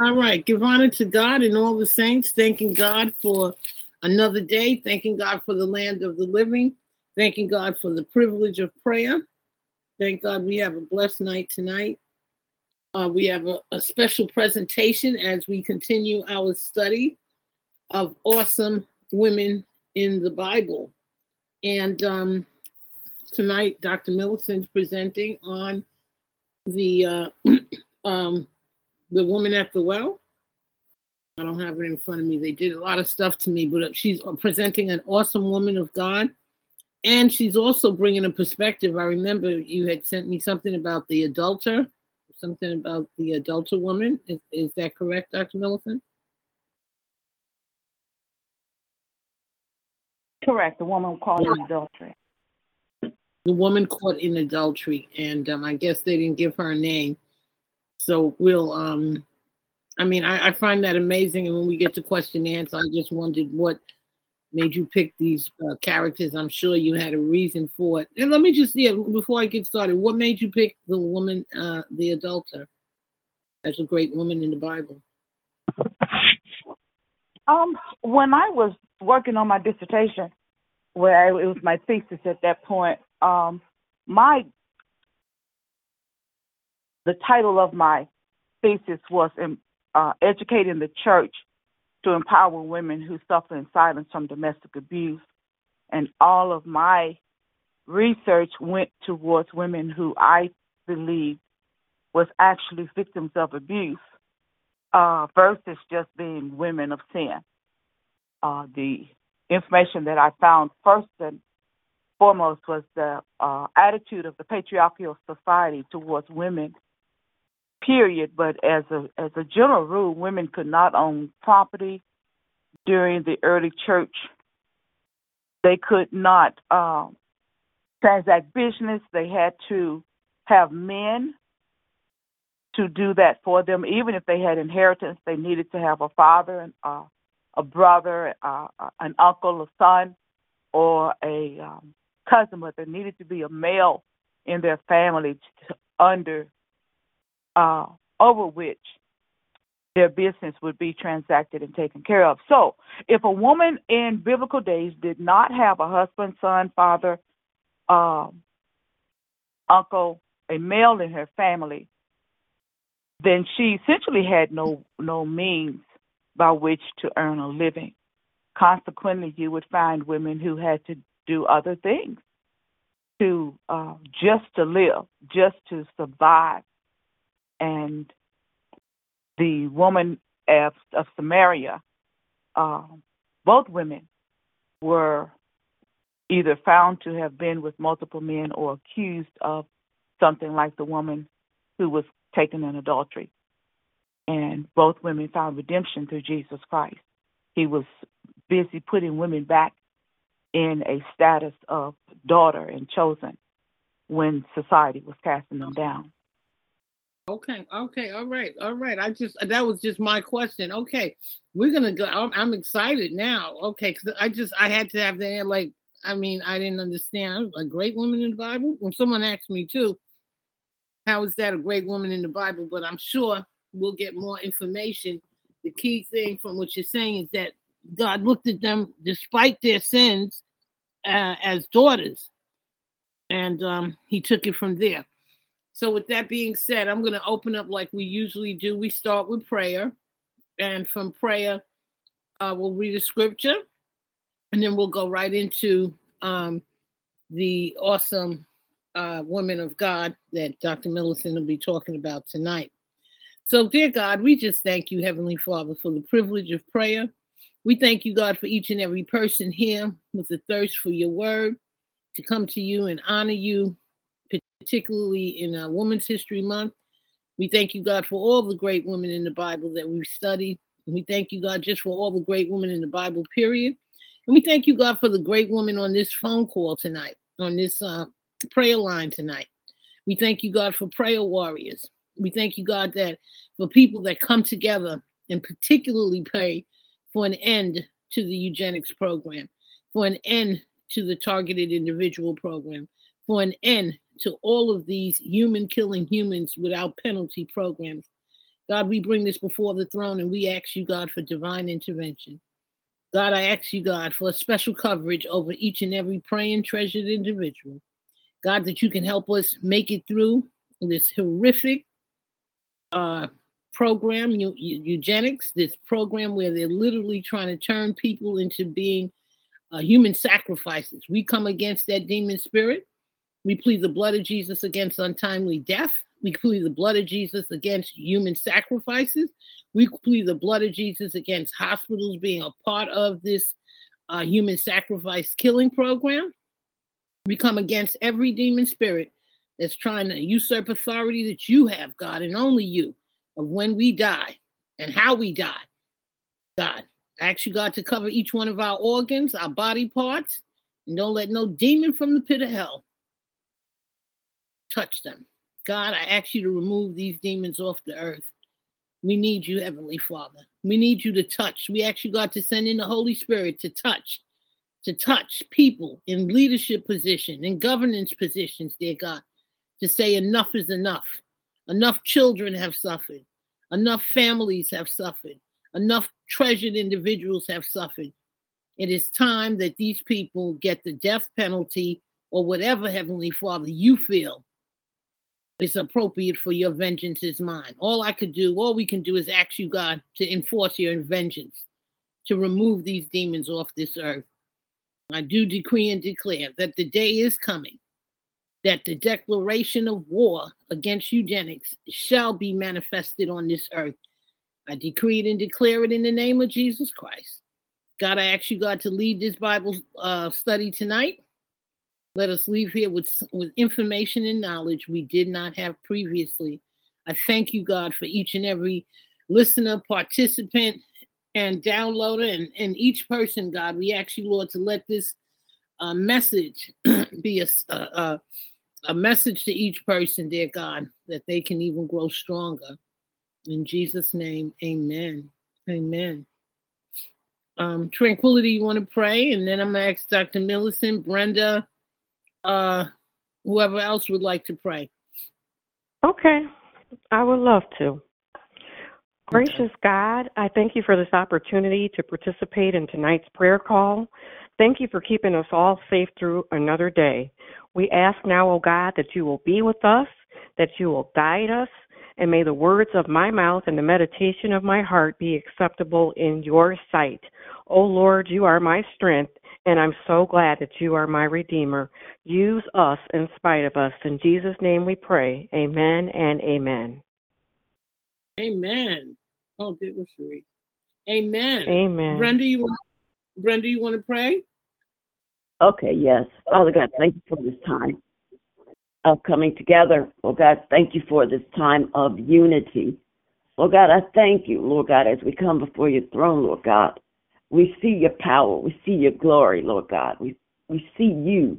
All right. Give honor to God and all the saints. Thanking God for another day. Thanking God for the land of the living. Thanking God for the privilege of prayer. Thank God we have a blessed night tonight. Uh, we have a, a special presentation as we continue our study of awesome women in the Bible. And um, tonight, Dr. Millicent's presenting on the uh, um, the woman at the well. I don't have it in front of me. They did a lot of stuff to me, but she's presenting an awesome woman of God. And she's also bringing a perspective. I remember you had sent me something about the adulterer, something about the adulterer woman. Is, is that correct, Dr. Millicent? Correct. The woman caught in adultery. The woman caught in adultery, and um, I guess they didn't give her a name. So we'll. Um, I mean, I, I find that amazing. And when we get to question and answer, I just wondered what made you pick these uh, characters. I'm sure you had a reason for it. And let me just yeah, before I get started, what made you pick the woman, uh, the adulterer, as a great woman in the Bible? Um, when I was working on my dissertation, where it was my thesis at that point, um, my the title of my thesis was in, uh, educating the church to empower women who suffer in silence from domestic abuse, and all of my research went towards women who I believe was actually victims of abuse uh, versus just being women of sin. Uh, the information that I found first and foremost was the uh, attitude of the patriarchal society towards women. Period. But as a as a general rule, women could not own property during the early church. They could not um, transact business. They had to have men to do that for them. Even if they had inheritance, they needed to have a father and uh, a brother, uh, an uncle, a son, or a um, cousin, but there needed to be a male in their family to, under uh, over which their business would be transacted and taken care of. So, if a woman in biblical days did not have a husband, son, father, um, uncle, a male in her family, then she essentially had no no means by which to earn a living. Consequently, you would find women who had to do other things to uh, just to live, just to survive. And the woman of, of Samaria, uh, both women were either found to have been with multiple men or accused of something like the woman who was taken in adultery. And both women found redemption through Jesus Christ. He was busy putting women back in a status of daughter and chosen when society was casting them down. Okay, okay, all right, all right. I just that was just my question. Okay, we're gonna go. I'm, I'm excited now. Okay, because I just I had to have that. Like, I mean, I didn't understand. A great woman in the Bible. When someone asked me too, how is that a great woman in the Bible? But I'm sure we'll get more information. The key thing from what you're saying is that God looked at them despite their sins uh, as daughters, and um, He took it from there. So, with that being said, I'm going to open up like we usually do. We start with prayer, and from prayer, uh, we'll read a scripture, and then we'll go right into um, the awesome uh, woman of God that Dr. Millicent will be talking about tonight. So, dear God, we just thank you, Heavenly Father, for the privilege of prayer. We thank you, God, for each and every person here with a thirst for your word to come to you and honor you, particularly in a Women's History Month. We thank you, God, for all the great women in the Bible that we've studied. We thank you, God, just for all the great women in the Bible, period. And we thank you, God, for the great woman on this phone call tonight, on this uh, prayer line tonight. We thank you, God, for prayer warriors. We thank you, God, that for people that come together and particularly pray for an end to the eugenics program, for an end to the targeted individual program, for an end to all of these human killing humans without penalty programs. God, we bring this before the throne and we ask you, God, for divine intervention. God, I ask you, God, for a special coverage over each and every praying, treasured individual. God, that you can help us make it through this horrific uh, program, eugenics, this program where they're literally trying to turn people into being uh, human sacrifices. We come against that demon spirit. We plead the blood of Jesus against untimely death. We plead the blood of Jesus against human sacrifices. We plead the blood of Jesus against hospitals being a part of this uh, human sacrifice killing program. We come against every demon spirit that's trying to usurp authority that you have, God, and only you, of when we die and how we die. God, I ask you, God, to cover each one of our organs, our body parts, and don't let no demon from the pit of hell touch them. God, I ask you to remove these demons off the earth. We need you, Heavenly Father. We need you to touch. We ask you, God, to send in the Holy Spirit to touch, to touch people in leadership position, in governance positions, dear God, to say enough is enough. Enough children have suffered. Enough families have suffered. Enough treasured individuals have suffered. It is time that these people get the death penalty or whatever, Heavenly Father, you feel is appropriate for your vengeance is mine. All I could do, all we can do is ask you, God, to enforce your vengeance, to remove these demons off this earth. I do decree and declare that the day is coming that the declaration of war against eugenics shall be manifested on this earth. I decree it and declare it in the name of Jesus Christ. God, I ask you, God, to lead this Bible uh, study tonight. Let us leave here with, with information and knowledge we did not have previously. I thank you, God, for each and every listener, participant, and downloader, and, and each person, God. We ask you, Lord, to let this uh, message be a, a, a message to each person, dear God, that they can even grow stronger. In Jesus' name, amen. Amen. Um, Tranquility, you want to pray? And then I'm going to ask Dr. Millicent, Brenda, uh, whoever else would like to pray. Okay, I would love to. Gracious God, I thank you for this opportunity to participate in tonight's prayer call. Thank you for keeping us all safe through another day. We ask now, O oh God, that you will be with us, that you will guide us, and may the words of my mouth and the meditation of my heart be acceptable in your sight. O oh Lord, you are my strength, and I'm so glad that you are my Redeemer. Use us in spite of us. In Jesus' name we pray. Amen and amen. Amen. Oh, it was sweet. Amen. Amen. Brenda, you want Brenda, you want to pray? Okay, yes. Father God, thank you for this time of coming together. Lord God, thank you for this time of unity. Lord God, I thank you, Lord God, as we come before your throne, Lord God. We see your power. We see your glory, Lord God. We, we see you,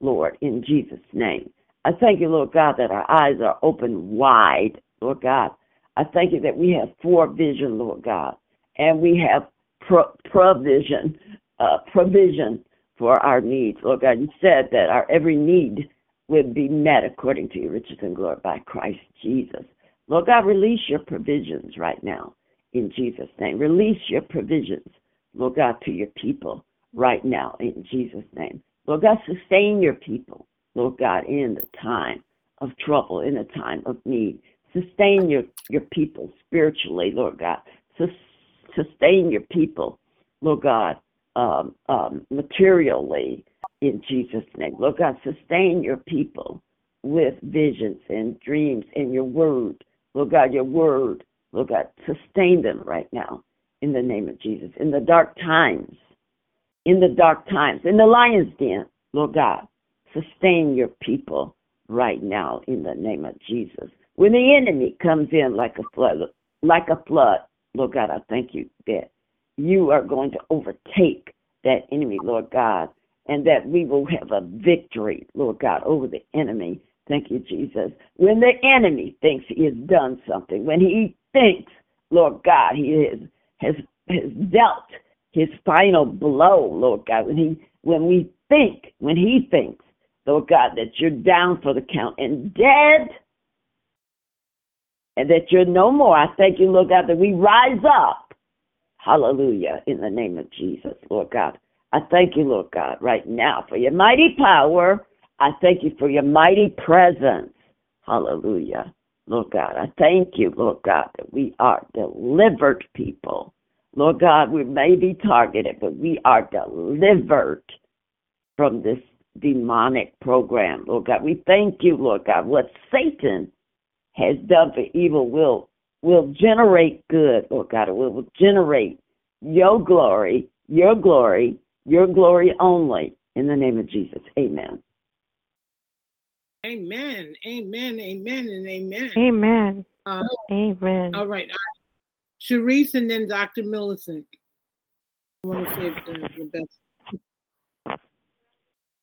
Lord, in Jesus' name. I thank you, Lord God, that our eyes are open wide, Lord God. I thank you that we have forevision, Lord God, and we have pro- provision, uh, provision for our needs, Lord God. You said that our every need would be met according to your riches and glory by Christ Jesus. Lord God, release your provisions right now in Jesus' name. Release your provisions Lord God, to your people right now in Jesus' name. Lord God, sustain your people, Lord God, in the time of trouble, in the time of need. Sustain your, your people spiritually, Lord God. Sus- sustain your people, Lord God, um, um, materially in Jesus' name. Lord God, sustain your people with visions and dreams and your word. Lord God, your word, Lord God, sustain them right now in the name of Jesus. In the dark times, in the dark times, in the lion's den, Lord God, sustain your people right now in the name of Jesus. when the enemy comes in like a flood, like a flood, Lord God, I thank you that you are going to overtake that enemy, Lord God, and that we will have a victory, Lord God, over the enemy. Thank you, Jesus. When the enemy thinks he has done something, when he thinks, Lord God, he has has, has dealt his final blow, Lord God, when he when we think, when he thinks, Lord God, that you're down for the count and dead and that you're no more. I thank you, Lord God, that we rise up. Hallelujah. In the name of Jesus, Lord God. I thank you, Lord God, right now for your mighty power. I thank you for your mighty presence. Hallelujah. Lord God, I thank you, Lord God, that we are delivered people. Lord God, we may be targeted, but we are delivered from this demonic program. Lord God, we thank you, Lord God. What Satan has done for evil will will generate good, Lord God. It will generate your glory, your glory, your glory only. In the name of Jesus. Amen. Amen. Amen. Amen. And amen. Amen. Uh, Amen. all right. Uh, Sharice and then Dr. Millicent. I want to say the, the best.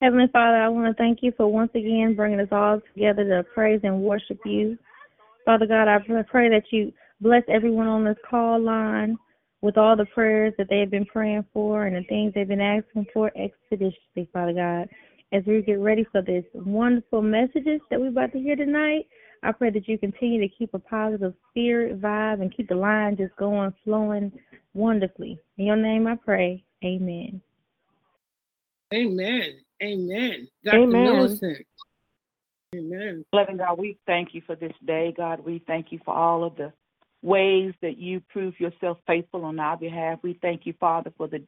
Heavenly Father, I want to thank you for once again bringing us all together to praise and worship you. Father God, I pray that you bless everyone on this call line with all the prayers that they have been praying for and the things they've been asking for expeditiously, Father God. As we get ready for this wonderful messages that we're about to hear tonight, I pray that you continue to keep a positive spirit vibe and keep the line just going, flowing wonderfully. In your name I pray. Amen. Amen. Amen. Dr. Amen. Millicent. Amen. Loving God, we thank you for this day, God. We thank you for all of the ways that you prove yourself faithful on our behalf. We thank you, Father, for the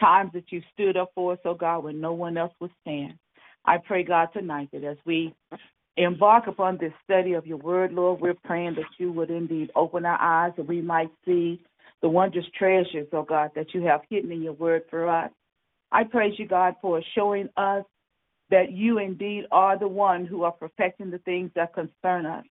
times that you stood up for us, oh God, when no one else would stand. I pray, God, tonight that as we embark upon this study of your word, Lord, we're praying that you would indeed open our eyes that we might see the wondrous treasures, oh God, that you have hidden in your word for us. I praise you, God, for showing us that you indeed are the one who are perfecting the things that concern us.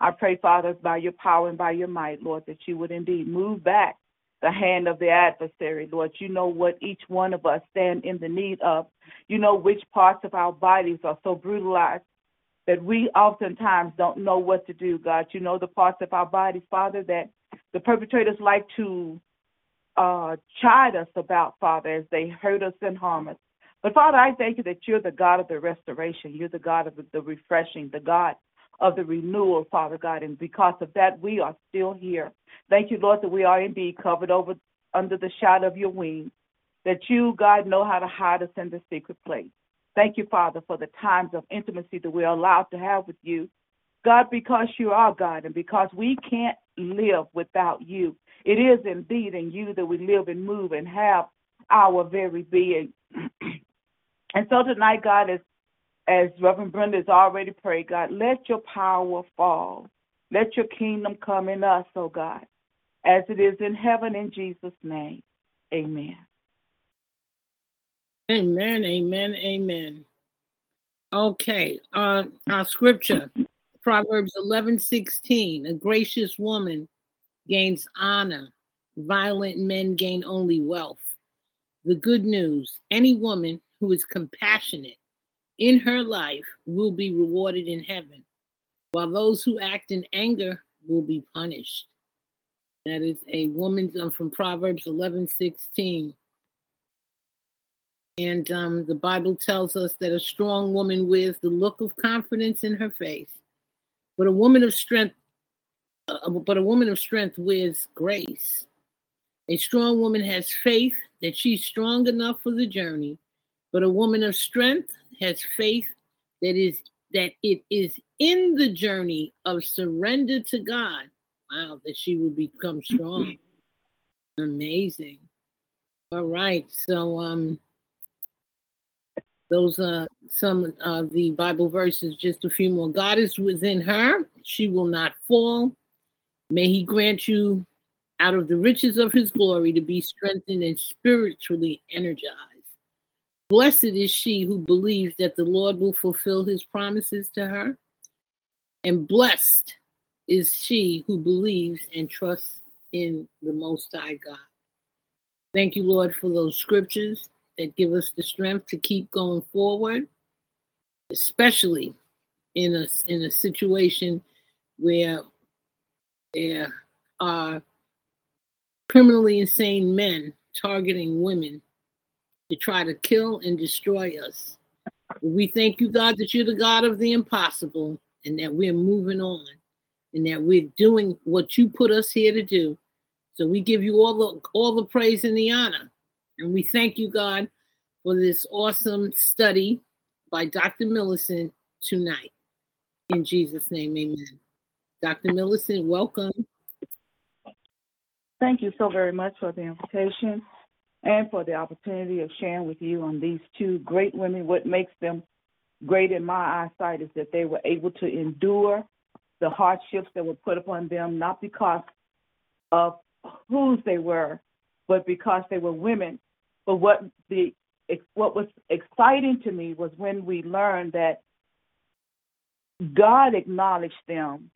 I pray, Father, by your power and by your might, Lord, that you would indeed move back the hand of the adversary, Lord. You know what each one of us stand in the need of. You know which parts of our bodies are so brutalized that we oftentimes don't know what to do, God. You know the parts of our bodies, Father, that the perpetrators like to uh, chide us about, Father, as they hurt us and harm us. But Father, I thank you that you're the God of the restoration. You're the God of the refreshing, the God of the renewal, Father God. And because of that, we are still here. Thank you, Lord, that we are indeed covered over under the shadow of your wings. That you, God, know how to hide us in the secret place. Thank you, Father, for the times of intimacy that we're allowed to have with you. God, because you are God and because we can't live without you. It is indeed in you that we live and move and have our very being. and so tonight, God, as as Reverend Brenda has already prayed, God, let your power fall. Let your kingdom come in us, oh God, as it is in heaven in Jesus' name. Amen. Amen. Amen. Amen. Okay. Uh, our scripture, Proverbs eleven sixteen. A gracious woman gains honor. Violent men gain only wealth. The good news any woman who is compassionate in her life will be rewarded in heaven, while those who act in anger will be punished. That is a woman's um, from Proverbs 11 16. And um, the Bible tells us that a strong woman wears the look of confidence in her face, but a woman of strength, uh, but a woman of strength wears grace. A strong woman has faith that she's strong enough for the journey, but a woman of strength has faith that is that it is in the journey of surrender to God. Wow, that she will become strong. Amazing. All right, so um, those are some of the Bible verses. Just a few more. God is within her; she will not fall. May He grant you, out of the riches of His glory, to be strengthened and spiritually energized. Blessed is she who believes that the Lord will fulfill his promises to her. And blessed is she who believes and trusts in the Most High God. Thank you, Lord, for those scriptures that give us the strength to keep going forward, especially in a in a situation where there are criminally insane men targeting women to try to kill and destroy us. We thank you, God, that you're the God of the impossible and that we're moving on and that we're doing what you put us here to do. So we give you all the all the praise and the honor. And we thank you, God, for this awesome study by Dr. Millicent tonight. In Jesus' name, amen. Dr. Millicent, welcome. Thank you so very much for the invitation and for the opportunity of sharing with you on these two great women. What makes them great in my eyesight is that they were able to endure the hardships that were put upon them, not because of whose they were, but because they were women. But what the what was exciting to me was when we learned that God acknowledged them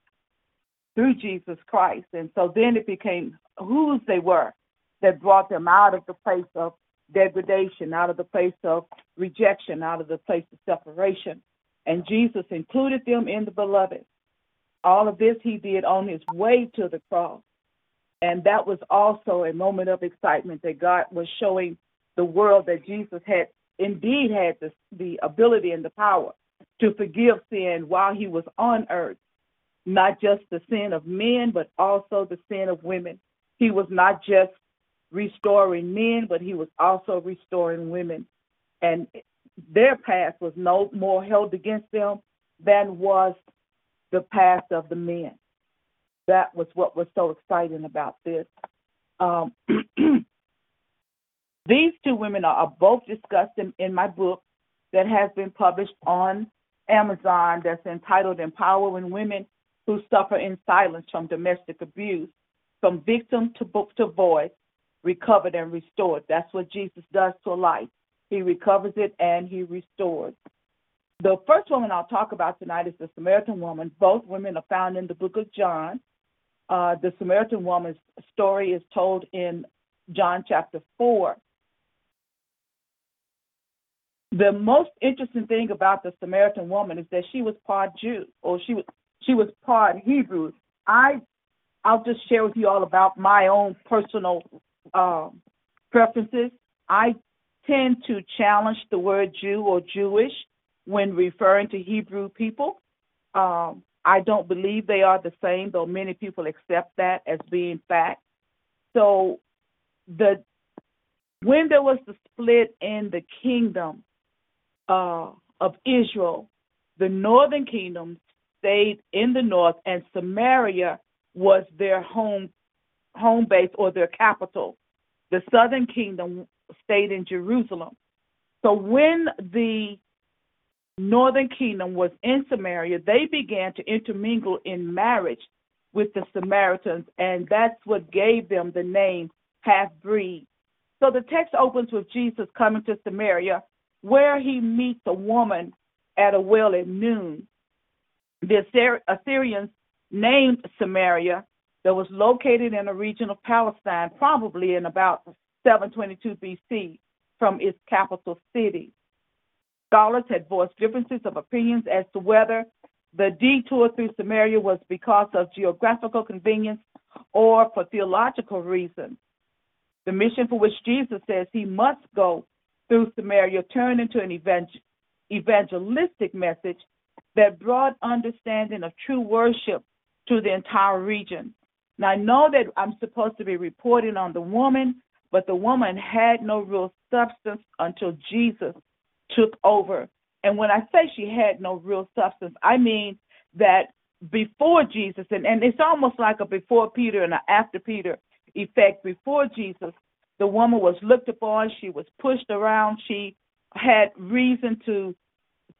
through Jesus Christ. And so then it became whose they were that brought them out of the place of degradation, out of the place of rejection, out of the place of separation. And Jesus included them in the beloved. All of this he did on his way to the cross. And that was also a moment of excitement that God was showing the world that Jesus had indeed had the, the ability and the power to forgive sin while he was on earth, not just the sin of men, but also the sin of women. He was not just restoring men, but he was also restoring women. And their past was no more held against them than was the past of the men. That was what was so exciting about this. Um, these two women are, are both discussed in, in my book that has been published on Amazon that's entitled Empowering Women Who Suffer in Silence from Domestic Abuse From Victim to, Book to Voice recovered and restored. That's what Jesus does to a life. He recovers it and he restores. The first woman I'll talk about tonight is the Samaritan woman. Both women are found in the book of John. Uh, the Samaritan woman's story is told in John chapter 4. The most interesting thing about the Samaritan woman is that she was part Jew, or she was she was part Hebrew. I I'll just share with you all about my own personal um, preferences. I tend to challenge the word Jew or Jewish when referring to Hebrew people. Um, I don't believe they are the same, though many people accept that as being fact. So, the when there was the split in the kingdom uh, of Israel, the northern kingdom stayed in the north, and Samaria was their home home base or their capital. The southern kingdom stayed in Jerusalem. So when the northern kingdom was in Samaria, they began to intermingle in marriage with the Samaritans, and that's what gave them the name half breed. So the text opens with Jesus coming to Samaria, where he meets a woman at a well at noon. The Assyrians named Samaria that was located in a region of Palestine, probably in about 722 BC, from its capital city. Scholars had voiced differences of opinions as to whether the detour through Samaria was because of geographical convenience or for theological reasons. The mission for which Jesus says he must go through Samaria turned into an evangelistic message that brought understanding of true worship to the entire region. Now, I know that I'm supposed to be reporting on the woman, but the woman had no real substance until Jesus took over. And when I say she had no real substance, I mean that before Jesus, and, and it's almost like a before Peter and an after Peter effect. Before Jesus, the woman was looked upon, she was pushed around, she had reason to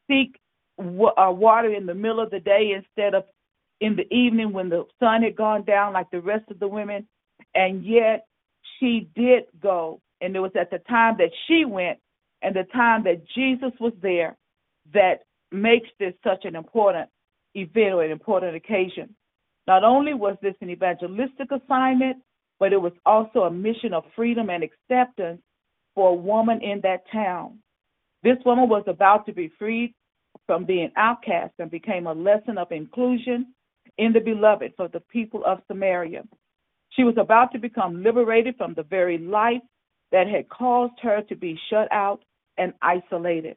seek uh, water in the middle of the day instead of in the evening when the sun had gone down like the rest of the women, and yet she did go. And it was at the time that she went and the time that Jesus was there that makes this such an important event or an important occasion. Not only was this an evangelistic assignment, but it was also a mission of freedom and acceptance for a woman in that town. This woman was about to be freed from being outcast and became a lesson of inclusion in the beloved for the people of Samaria. She was about to become liberated from the very life that had caused her to be shut out and isolated.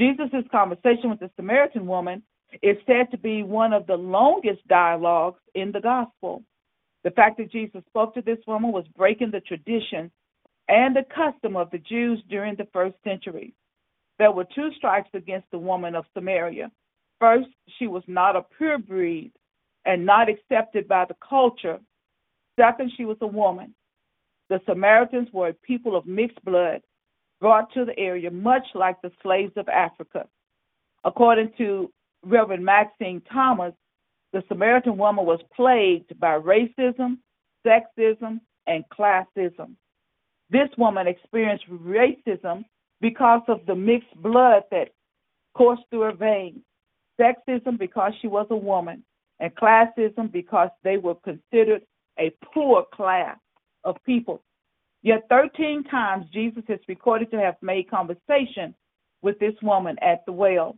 Jesus' conversation with the Samaritan woman is said to be one of the longest dialogues in the gospel. The fact that Jesus spoke to this woman was breaking the tradition and the custom of the Jews during the first century. There were two strikes against the woman of Samaria. First, she was not a pure breed and not accepted by the culture. Second, she was a woman. The Samaritans were a people of mixed blood brought to the area, much like the slaves of Africa. According to Reverend Maxine Thomas, the Samaritan woman was plagued by racism, sexism, and classism. This woman experienced racism because of the mixed blood that coursed through her veins, sexism because she was a woman, and classism because they were considered a poor class of people. Yet 13 times Jesus is recorded to have made conversation with this woman at the well.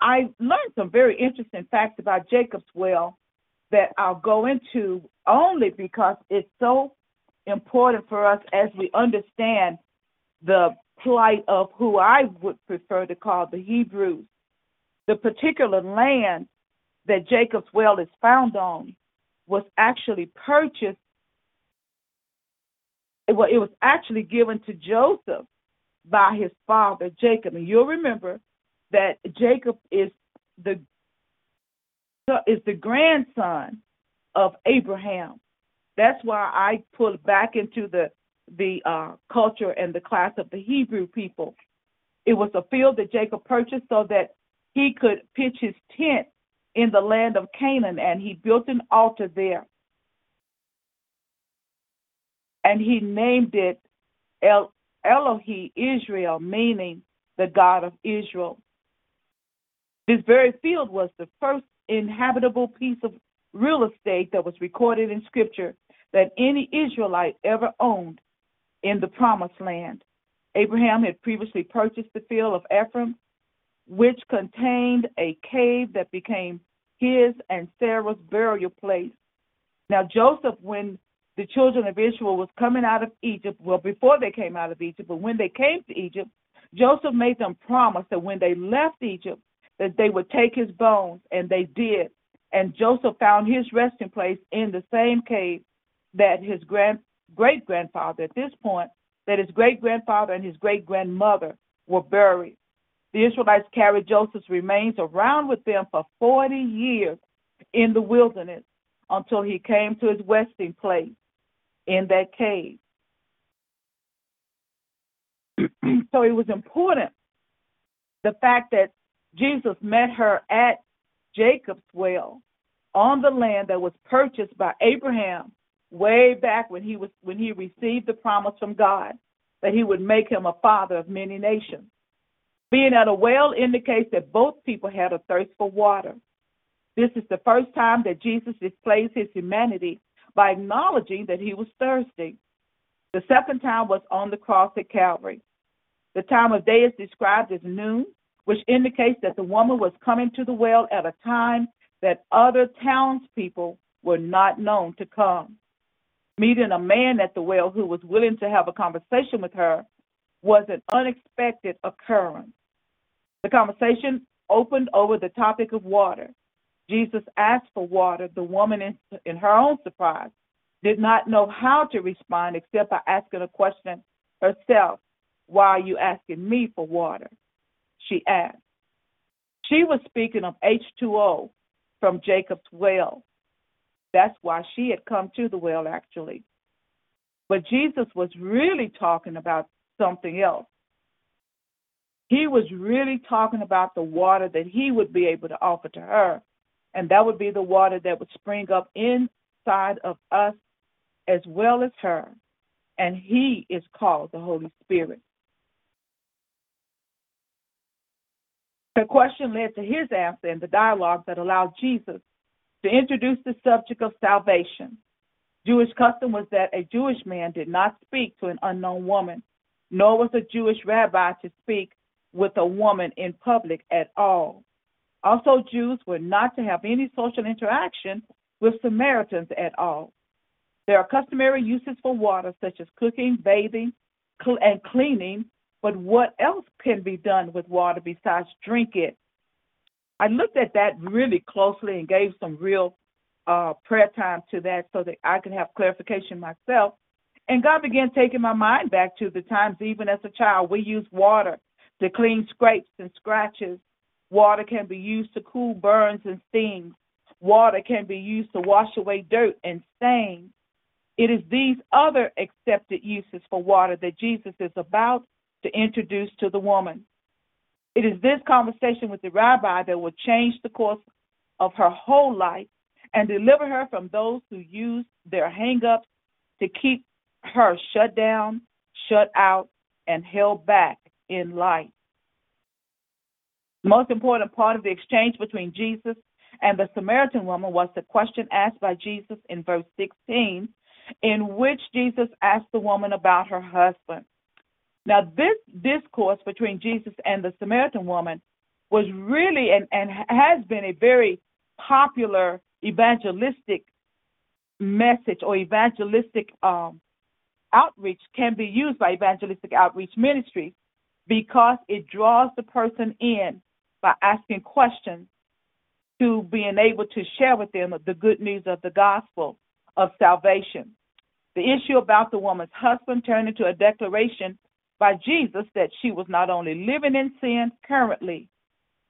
I learned some very interesting facts about Jacob's well that I'll go into only because it's so important for us as we understand the plight of who I would prefer to call the Hebrews. The particular land that Jacob's well is found on was actually purchased. Well, it was actually given to Joseph by his father Jacob, and you'll remember that Jacob is the is the grandson of Abraham. That's why I put back into the the uh, culture and the class of the Hebrew people. It was a field that Jacob purchased so that he could pitch his tent in the land of Canaan, and he built an altar there. And he named it El Elohi Israel, meaning the God of Israel. This very field was the first inhabitable piece of real estate that was recorded in Scripture that any Israelite ever owned in the Promised Land. Abraham had previously purchased the field of Ephraim, which contained a cave that became his and Sarah's burial place. Now, Joseph, when the children of Israel was coming out of Egypt, well, before they came out of Egypt, but when they came to Egypt, Joseph made them promise that when they left Egypt, that they would take his bones, and they did. And Joseph found his resting place in the same cave that his grand great grandfather at this point, that his great grandfather and his great grandmother were buried. The Israelites carried Joseph's remains around with them for 40 years in the wilderness until he came to his resting place in that cave. so it was important the fact that Jesus met her at Jacob's well on the land that was purchased by Abraham way back when he was when he received the promise from God that he would make him a father of many nations. Being at a well indicates that both people had a thirst for water. This is the first time that Jesus displays his humanity by acknowledging that he was thirsty. The second time was on the cross at Calvary. The time of day is described as noon, which indicates that the woman was coming to the well at a time that other townspeople were not known to come. Meeting a man at the well who was willing to have a conversation with her was an unexpected occurrence. The conversation opened over the topic of water. Jesus asked for water. The woman, in, in her own surprise, did not know how to respond except by asking a question herself Why are you asking me for water? She asked. She was speaking of H2O, from Jacob's well. That's why she had come to the well, actually. But Jesus was really talking about something else. He was really talking about the water that he would be able to offer to her. And that would be the water that would spring up inside of us as well as her. And he is called the Holy Spirit. The question led to his answer in the dialogue that allowed Jesus to introduce the subject of salvation. Jewish custom was that a Jewish man did not speak to an unknown woman, nor was a Jewish rabbi to speak with a woman in public at all. Also, Jews were not to have any social interaction with Samaritans at all. There are customary uses for water, such as cooking, bathing, and cleaning, but what else can be done with water besides drink it? I looked at that really closely and gave some real uh, prayer time to that so that I could have clarification myself. And God began taking my mind back to the times, even as a child, we used water to clean scrapes and scratches. Water can be used to cool burns and stings. Water can be used to wash away dirt and stains. It is these other accepted uses for water that Jesus is about to introduce to the woman. It is this conversation with the rabbi that will change the course of her whole life and deliver her from those who use their hang-ups to keep her shut down, shut out, and held back in life. The most important part of the exchange between Jesus and the Samaritan woman was the question asked by Jesus in verse 16, in which Jesus asked the woman about her husband. Now, this discourse between Jesus and the Samaritan woman was really and, and has been a very popular evangelistic message or evangelistic um, outreach can be used by evangelistic outreach ministries because it draws the person in by asking questions to being able to share with them the good news of the gospel of salvation. The issue about the woman's husband turned into a declaration by Jesus that she was not only living in sin currently,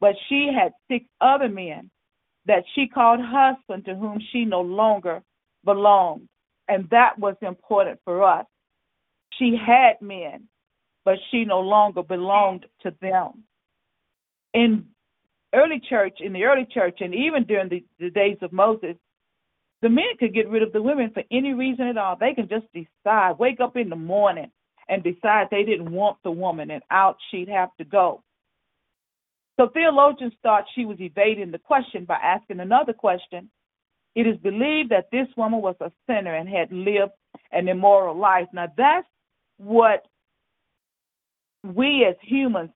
but she had six other men that she called husband to whom she no longer belonged. And that was important for us. She had men, but she no longer belonged to them. In early church, in the early church, and even during the, the days of Moses, the men could get rid of the women for any reason at all. They can just decide, wake up in the morning and decide they didn't want the woman, and out she'd have to go. So theologians thought she was evading the question by asking another question. It is believed that this woman was a sinner and had lived an immoral life. Now, that's what we as humans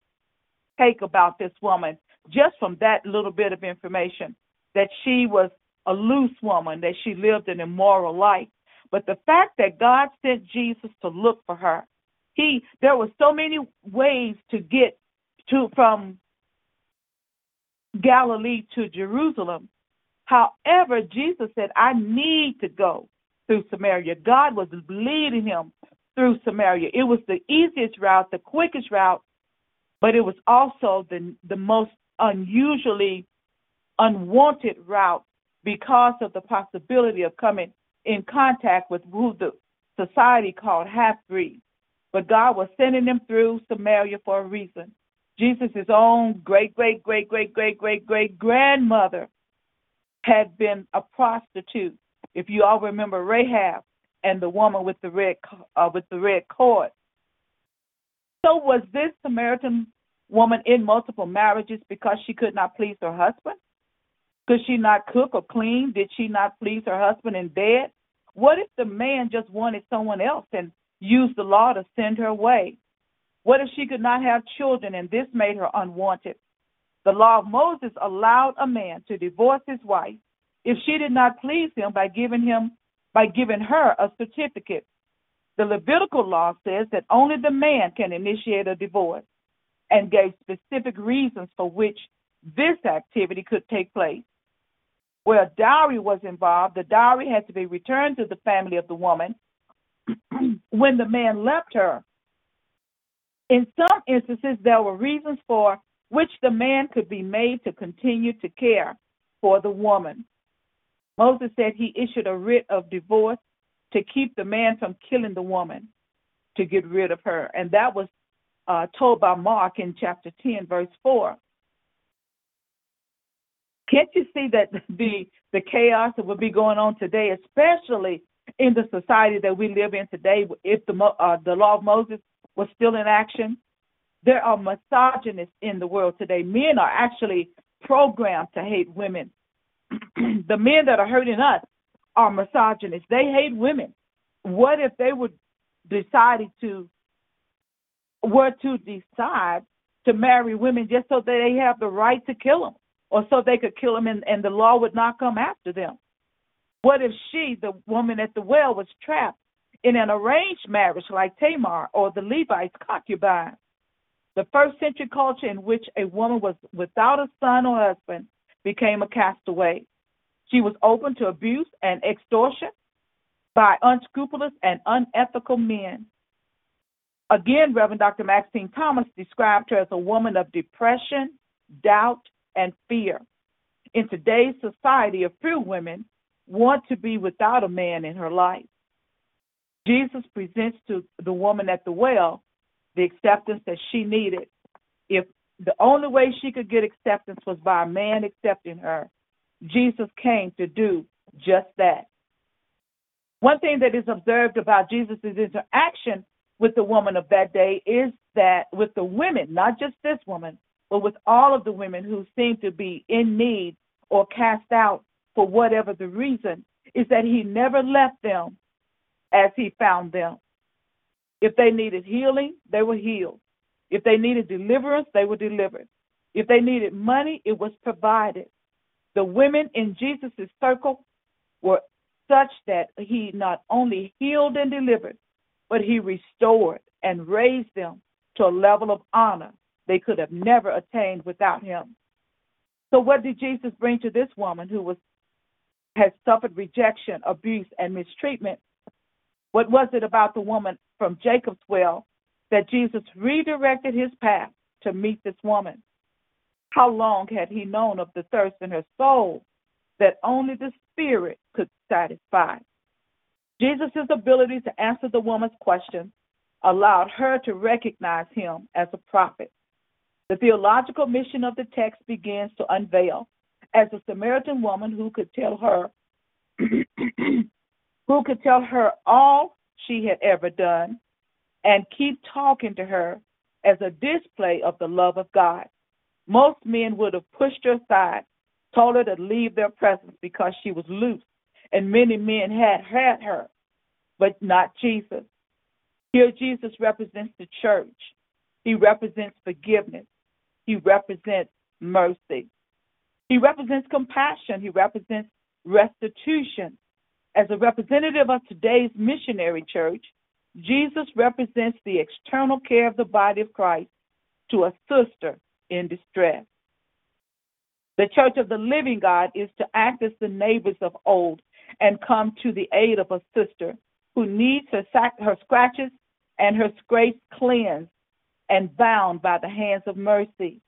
take about this woman, just from that little bit of information that she was a loose woman, that she lived an immoral life. But the fact that God sent Jesus to look for her, he there were so many ways to get to from Galilee to Jerusalem. However, Jesus said, I need to go through Samaria. God was leading him through Samaria. It was the easiest route, the quickest route, but it was also the, the most unusually unwanted route because of the possibility of coming in contact with who the society called half breeds. But God was sending them through Samaria for a reason. Jesus' own great, great, great, great, great, great, great grandmother had been a prostitute. If you all remember Rahab and the woman with the red uh, with the red cord. So was this Samaritan woman in multiple marriages because she could not please her husband? Could she not cook or clean? Did she not please her husband in bed? What if the man just wanted someone else and used the law to send her away? What if she could not have children and this made her unwanted? The law of Moses allowed a man to divorce his wife if she did not please him by giving him by giving her a certificate. The Levitical law says that only the man can initiate a divorce and gave specific reasons for which this activity could take place. Where a dowry was involved, the dowry had to be returned to the family of the woman when the man left her in some instances, there were reasons for which the man could be made to continue to care for the woman. Moses said he issued a writ of divorce to keep the man from killing the woman, to get rid of her. And that was uh, told by Mark in chapter 10, verse 4. Can't you see that the the chaos that would be going on today, especially in the society that we live in today, if the uh, the law of Moses was still in action, There are misogynists in the world today. Men are actually programmed to hate women. the men that are hurting us are misogynists. They hate women. What if they would decided to were to decide to marry women just so that they have the right to kill them or so they could kill them and, and the law would not come after them? What if she, the woman at the well, was trapped in an arranged marriage like Tamar or the Levites' concubine? The first century culture in which a woman was without a son or husband became a castaway. She was open to abuse and extortion by unscrupulous and unethical men. Again, Reverend Dr. Maxine Thomas described her as a woman of depression, doubt, and fear. In today's society, a few women want to be without a man in her life. Jesus presents to the woman at the well the acceptance that she needed. If the only way she could get acceptance was by a man accepting her, Jesus came to do just that. One thing that is observed about Jesus' interaction with the woman of that day is that with the women, not just this woman, but with all of the women who seem to be in need or cast out for whatever the reason, is that he never left them as he found them. If they needed healing, they were healed. If they needed deliverance, they were delivered. If they needed money, it was provided. The women in Jesus' circle were such that he not only healed and delivered, but he restored and raised them to a level of honor they could have never attained without him. So what did Jesus bring to this woman who was has suffered rejection, abuse, and mistreatment? What was it about the woman from Jacob's well that Jesus redirected his path to meet this woman? How long had he known of the thirst in her soul that only the Spirit could satisfy? Jesus' ability to answer the woman's question allowed her to recognize him as a prophet. The theological mission of the text begins to unveil as a Samaritan woman who could tell her who could tell her all she had ever done and keep talking to her as a display of the love of God. Most men would have pushed her aside, told her to leave their presence because she was loose, and many men had had her, but not Jesus. Here, Jesus represents the church. He represents forgiveness. He represents mercy. He represents compassion. He represents restitution. As a representative of today's missionary church, Jesus represents the external care of the body of Christ to a sister in distress. The church of the living God is to act as the neighbors of old and come to the aid of a sister who needs her, sac- her scratches and her scrapes cleansed and bound by the hands of mercy.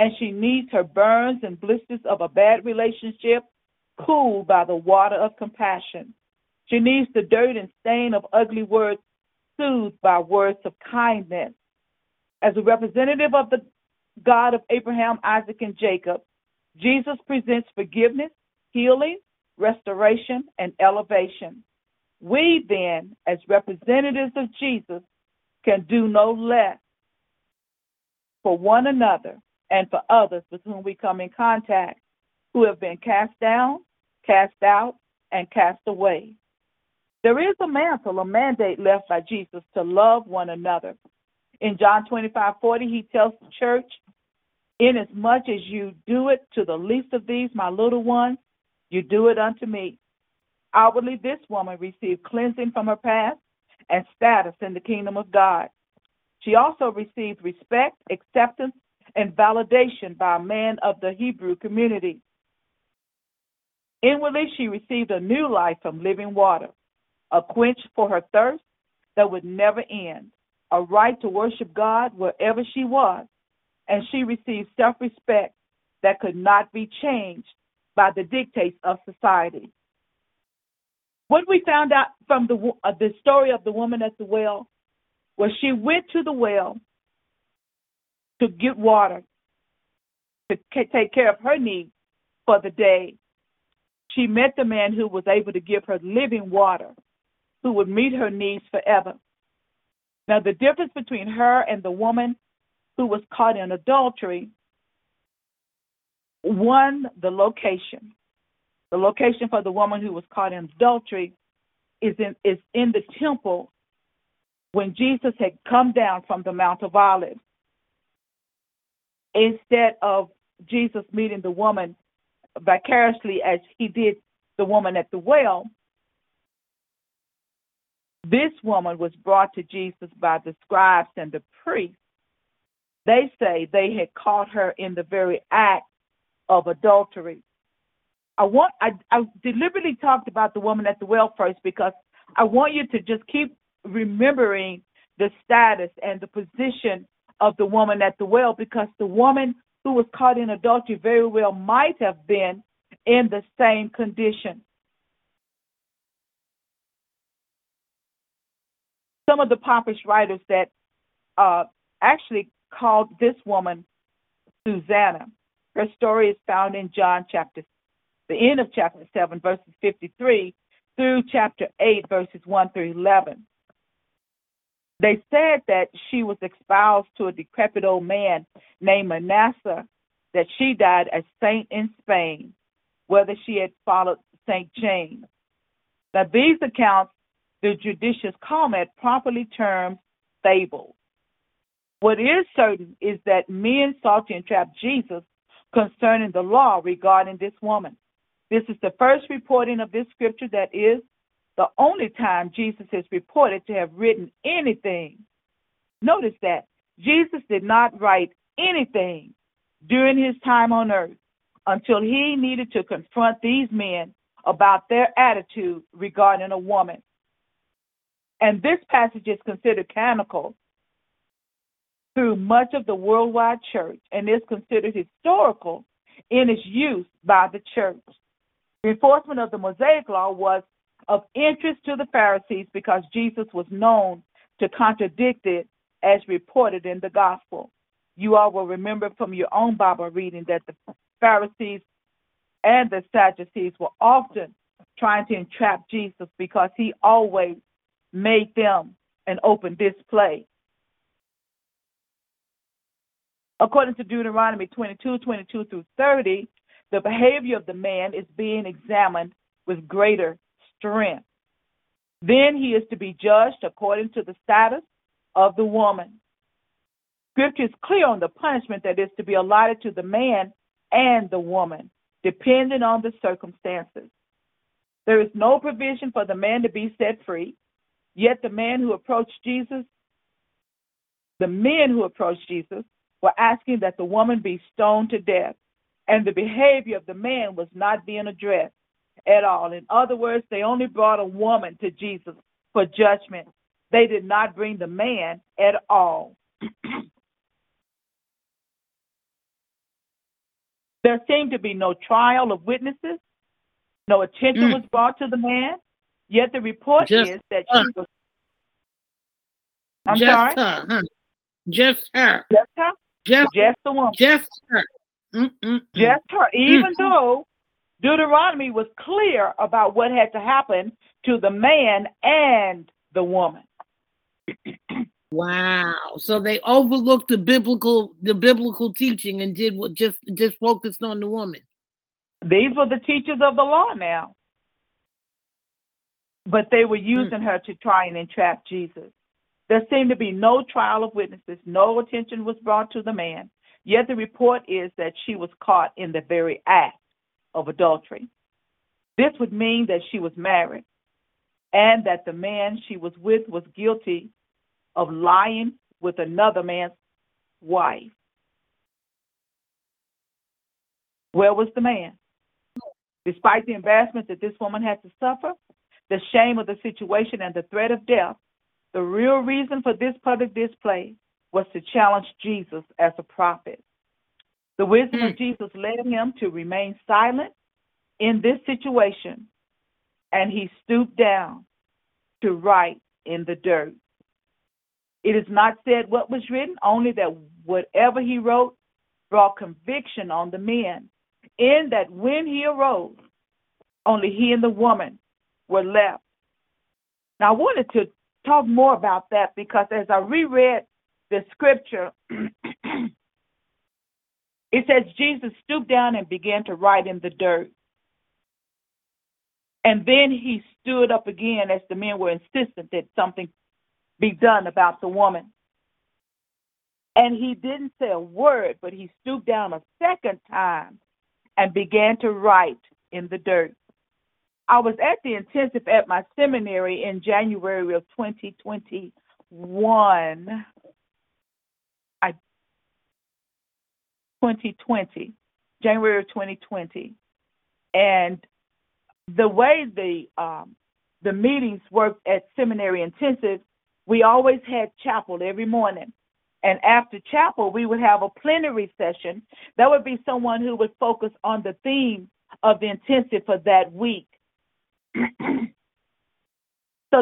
And she needs her burns and blisters of a bad relationship cooled by the water of compassion. She needs the dirt and stain of ugly words soothed by words of kindness. As a representative of the God of Abraham, Isaac, and Jacob, Jesus presents forgiveness, healing, restoration, and elevation. We then, as representatives of Jesus, can do no less for one another and for others with whom we come in contact who have been cast down, cast out, and cast away. There is a mantle, a mandate left by Jesus to love one another. In John 25 40, he tells the church, Inasmuch as you do it to the least of these, my little ones, you do it unto me. Outwardly, this woman received cleansing from her past and status in the kingdom of God. She also received respect, acceptance, and validation by a man of the Hebrew community. Inwardly, she received a new life from living water, a quench for her thirst that would never end, a right to worship God wherever she was, and she received self respect that could not be changed by the dictates of society. What we found out from the, uh, the story of the woman at the well was she went to the well to get water to take care of her needs for the day. She met the man who was able to give her living water, who would meet her needs forever. Now, the difference between her and the woman who was caught in adultery, one, the location. The location for the woman who was caught in adultery is in is in the temple when Jesus had come down from the Mount of Olives. Instead of Jesus meeting the woman vicariously as he did the woman at the well, this woman was brought to Jesus by the scribes and the priests. They say they had caught her in the very act of adultery. I want I, I deliberately talked about the woman at the well first because I want you to just keep remembering the status and the position of the woman at the well because the woman who was caught in adultery very well might have been in the same condition. Some of the popish writers that uh, actually called this woman Susanna. Her story is found in John chapter, the end of chapter 7, verses 53 through chapter 8, verses 1 through 11. They said that she was espoused to a decrepit old man named Manasseh, that she died a saint in Spain, whether she had followed St. James. Now, these accounts the judicious Calmet properly termed fables. What is certain is that men sought to entrap Jesus concerning the law regarding this woman. This is the first reporting of this scripture that is the only time Jesus is reported to have written anything. Notice that Jesus did not write anything during his time on earth until he needed to confront these men about their attitude regarding a woman. And this passage is considered canonical through much of the worldwide church and is considered historical in its use by the church. The enforcement of the Mosaic law was of interest to the Pharisees because Jesus was known to contradict it as reported in the gospel. You all will remember from your own Bible reading that the Pharisees and the Sadducees were often trying to entrap Jesus because he always made them an open display. According to Deuteronomy 22, 22 through 30, the behavior of the man is being examined with greater strength. Then he is to be judged according to the status of the woman. Scripture is clear on the punishment that is to be allotted to the man and the woman, depending on the circumstances. There is no provision for the man to be set free, Yet the man who approached Jesus, the men who approached Jesus, were asking that the woman be stoned to death, and the behavior of the man was not being addressed at all. In other words, they only brought a woman to Jesus for judgment. They did not bring the man at all. there seemed to be no trial of witnesses, no attention mm. was brought to the man, Yet the report just, is that she was. I'm just sorry. Her, huh? Just her. Just her. Just, just the woman. Just her. Mm-mm-mm. Just her. Even mm-hmm. though Deuteronomy was clear about what had to happen to the man and the woman. wow. So they overlooked the biblical the biblical teaching and did what just just focused on the woman. These were the teachers of the law now. But they were hmm. using her to try and entrap Jesus. There seemed to be no trial of witnesses, no attention was brought to the man. Yet the report is that she was caught in the very act of adultery. This would mean that she was married and that the man she was with was guilty of lying with another man's wife. Where was the man? Despite the embarrassment that this woman had to suffer, the shame of the situation, and the threat of death, the real reason for this public display was to challenge Jesus as a prophet. The wisdom mm. of Jesus led him to remain silent in this situation, and he stooped down to write in the dirt. It is not said what was written, only that whatever he wrote brought conviction on the men, in that when he arose, only he and the woman were left. Now, I wanted to talk more about that because as I reread the scripture, it says Jesus stooped down and began to write in the dirt. And then he stood up again as the men were insistent that something be done about the woman. And he didn't say a word, but he stooped down a second time and began to write in the dirt. I was at the intensive at my seminary in January of 2021. I 2020, January of 2020, and the way the um, the meetings worked at seminary intensive, we always had chapel every morning. And after chapel, we would have a plenary session. That would be someone who would focus on the theme of the intensive for that week. so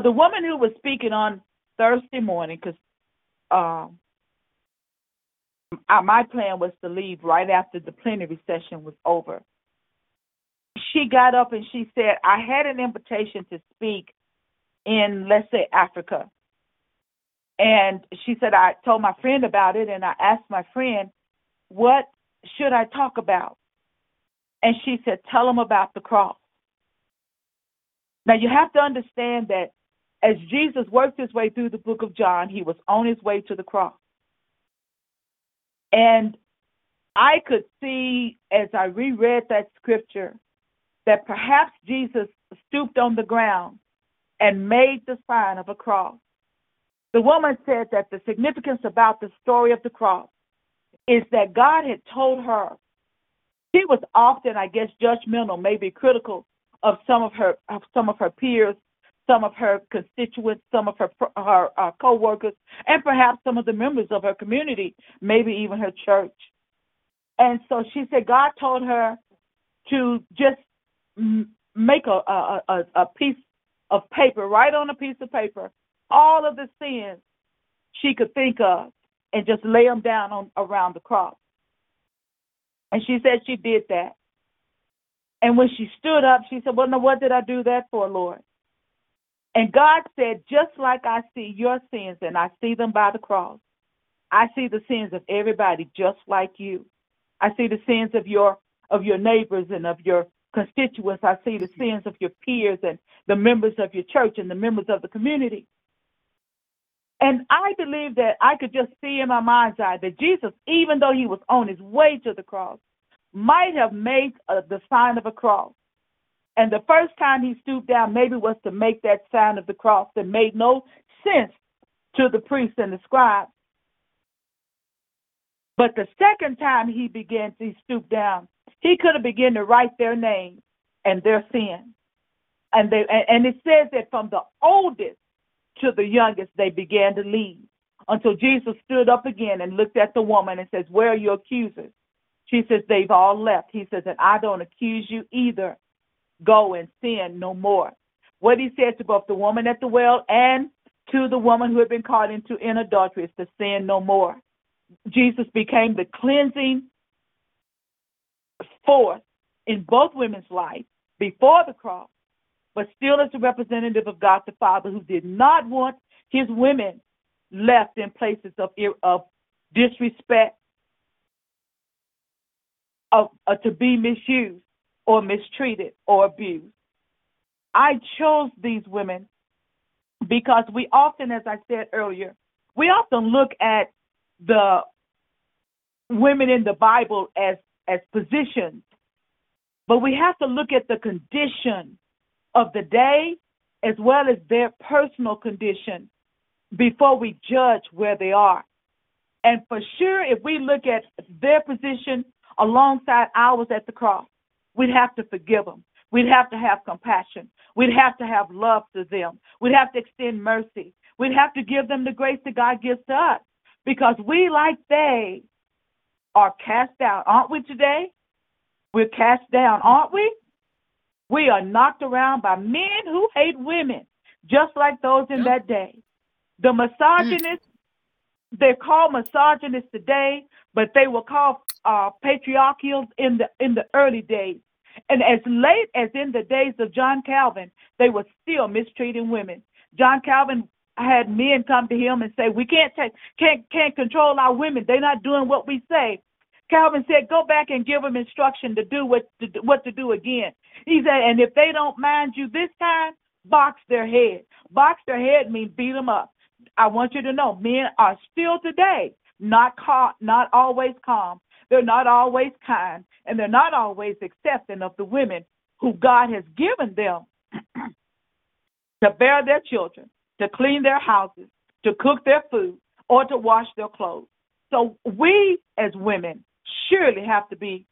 the woman who was speaking on Thursday morning, because um, my plan was to leave right after the plenary session was over. She got up and she said, I had an invitation to speak in, let's say, Africa. And she said, I told my friend about it, and I asked my friend, What should I talk about? And she said, Tell them about the cross. Now, you have to understand that as Jesus worked his way through the book of John, he was on his way to the cross. And I could see as I reread that scripture that perhaps Jesus stooped on the ground and made the sign of a cross. The woman said that the significance about the story of the cross is that God had told her she was often, I guess, judgmental, maybe critical of some of her of some of her peers, some of her constituents, some of her her uh, co-workers, and perhaps some of the members of her community, maybe even her church. And so she said God told her to just make a a, a, a piece of paper, write on a piece of paper all of the sins she could think of and just lay them down on around the cross. And she said she did that. And when she stood up, she said, Well, now what did I do that for, Lord? And God said, Just like I see your sins and I see them by the cross, I see the sins of everybody just like you. I see the sins of your of your neighbors and of your constituents. I see the sins of your peers and the members of your church and the members of the community. And I believe that I could just see in my mind's eye that Jesus, even though he was on his way to the cross, might have made uh, the sign of a cross. And the first time he stooped down, maybe was to make that sign of the cross that made no sense to the priests and the scribes. But the second time he began to stoop down, he could have begun to write their name and their sin. And they and it says that from the oldest to the youngest, they began to leave until Jesus stood up again and looked at the woman and says, Where are your accusers? She says, They've all left. He says, And I don't accuse you either. Go and sin no more. What he said to both the woman at the well and to the woman who had been caught into in adultery is to sin no more. Jesus became the cleansing force in both women's life before the cross but still as a representative of God the Father who did not want his women left in places of, of disrespect, of, uh, to be misused or mistreated or abused. I chose these women because we often, as I said earlier, we often look at the women in the Bible as as positions, but we have to look at the condition of the day as well as their personal condition before we judge where they are. And for sure, if we look at their position alongside ours at the cross, we'd have to forgive them. We'd have to have compassion. We'd have to have love to them. We'd have to extend mercy. We'd have to give them the grace that God gives to us because we, like they, are cast down. Aren't we today? We're cast down, aren't we? We are knocked around by men who hate women, just like those in that day. The misogynists, they're called misogynists today, but they were called uh, patriarchal in the in the early days. And as late as in the days of John Calvin, they were still mistreating women. John Calvin had men come to him and say, "We can't take, can't can't control our women. They're not doing what we say." Calvin said, "Go back and give them instruction to do what to, what to do again." He said, "And if they don't mind you this time, box their head. Box their head means beat them up." I want you to know, men are still today not calm, not always calm. They're not always kind, and they're not always accepting of the women who God has given them to bear their children, to clean their houses, to cook their food, or to wash their clothes. So we as women surely have to be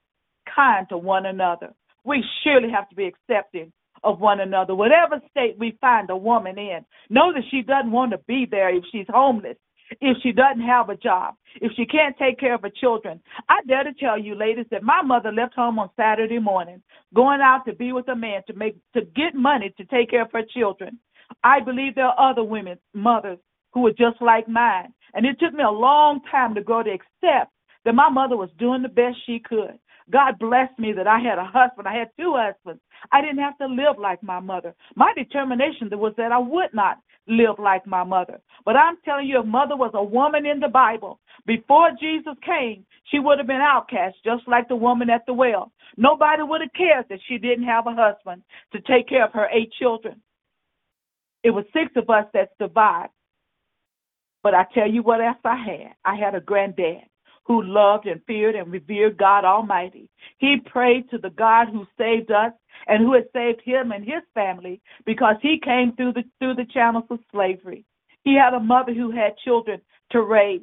kind to one another. We surely have to be accepting of one another. Whatever state we find a woman in, know that she doesn't want to be there if she's homeless, if she doesn't have a job, if she can't take care of her children. I dare to tell you, ladies, that my mother left home on Saturday morning, going out to be with a man to make to get money to take care of her children. I believe there are other women, mothers, who are just like mine. And it took me a long time to grow to accept that my mother was doing the best she could. God blessed me that I had a husband. I had two husbands. I didn't have to live like my mother. My determination was that I would not live like my mother. But I'm telling you, if mother was a woman in the Bible, before Jesus came, she would have been outcast, just like the woman at the well. Nobody would have cared that she didn't have a husband to take care of her eight children. It was six of us that survived. But I tell you what else I had. I had a granddad who loved and feared and revered God Almighty. He prayed to the God who saved us and who has saved him and his family because he came through the through the channels of slavery. He had a mother who had children to raise.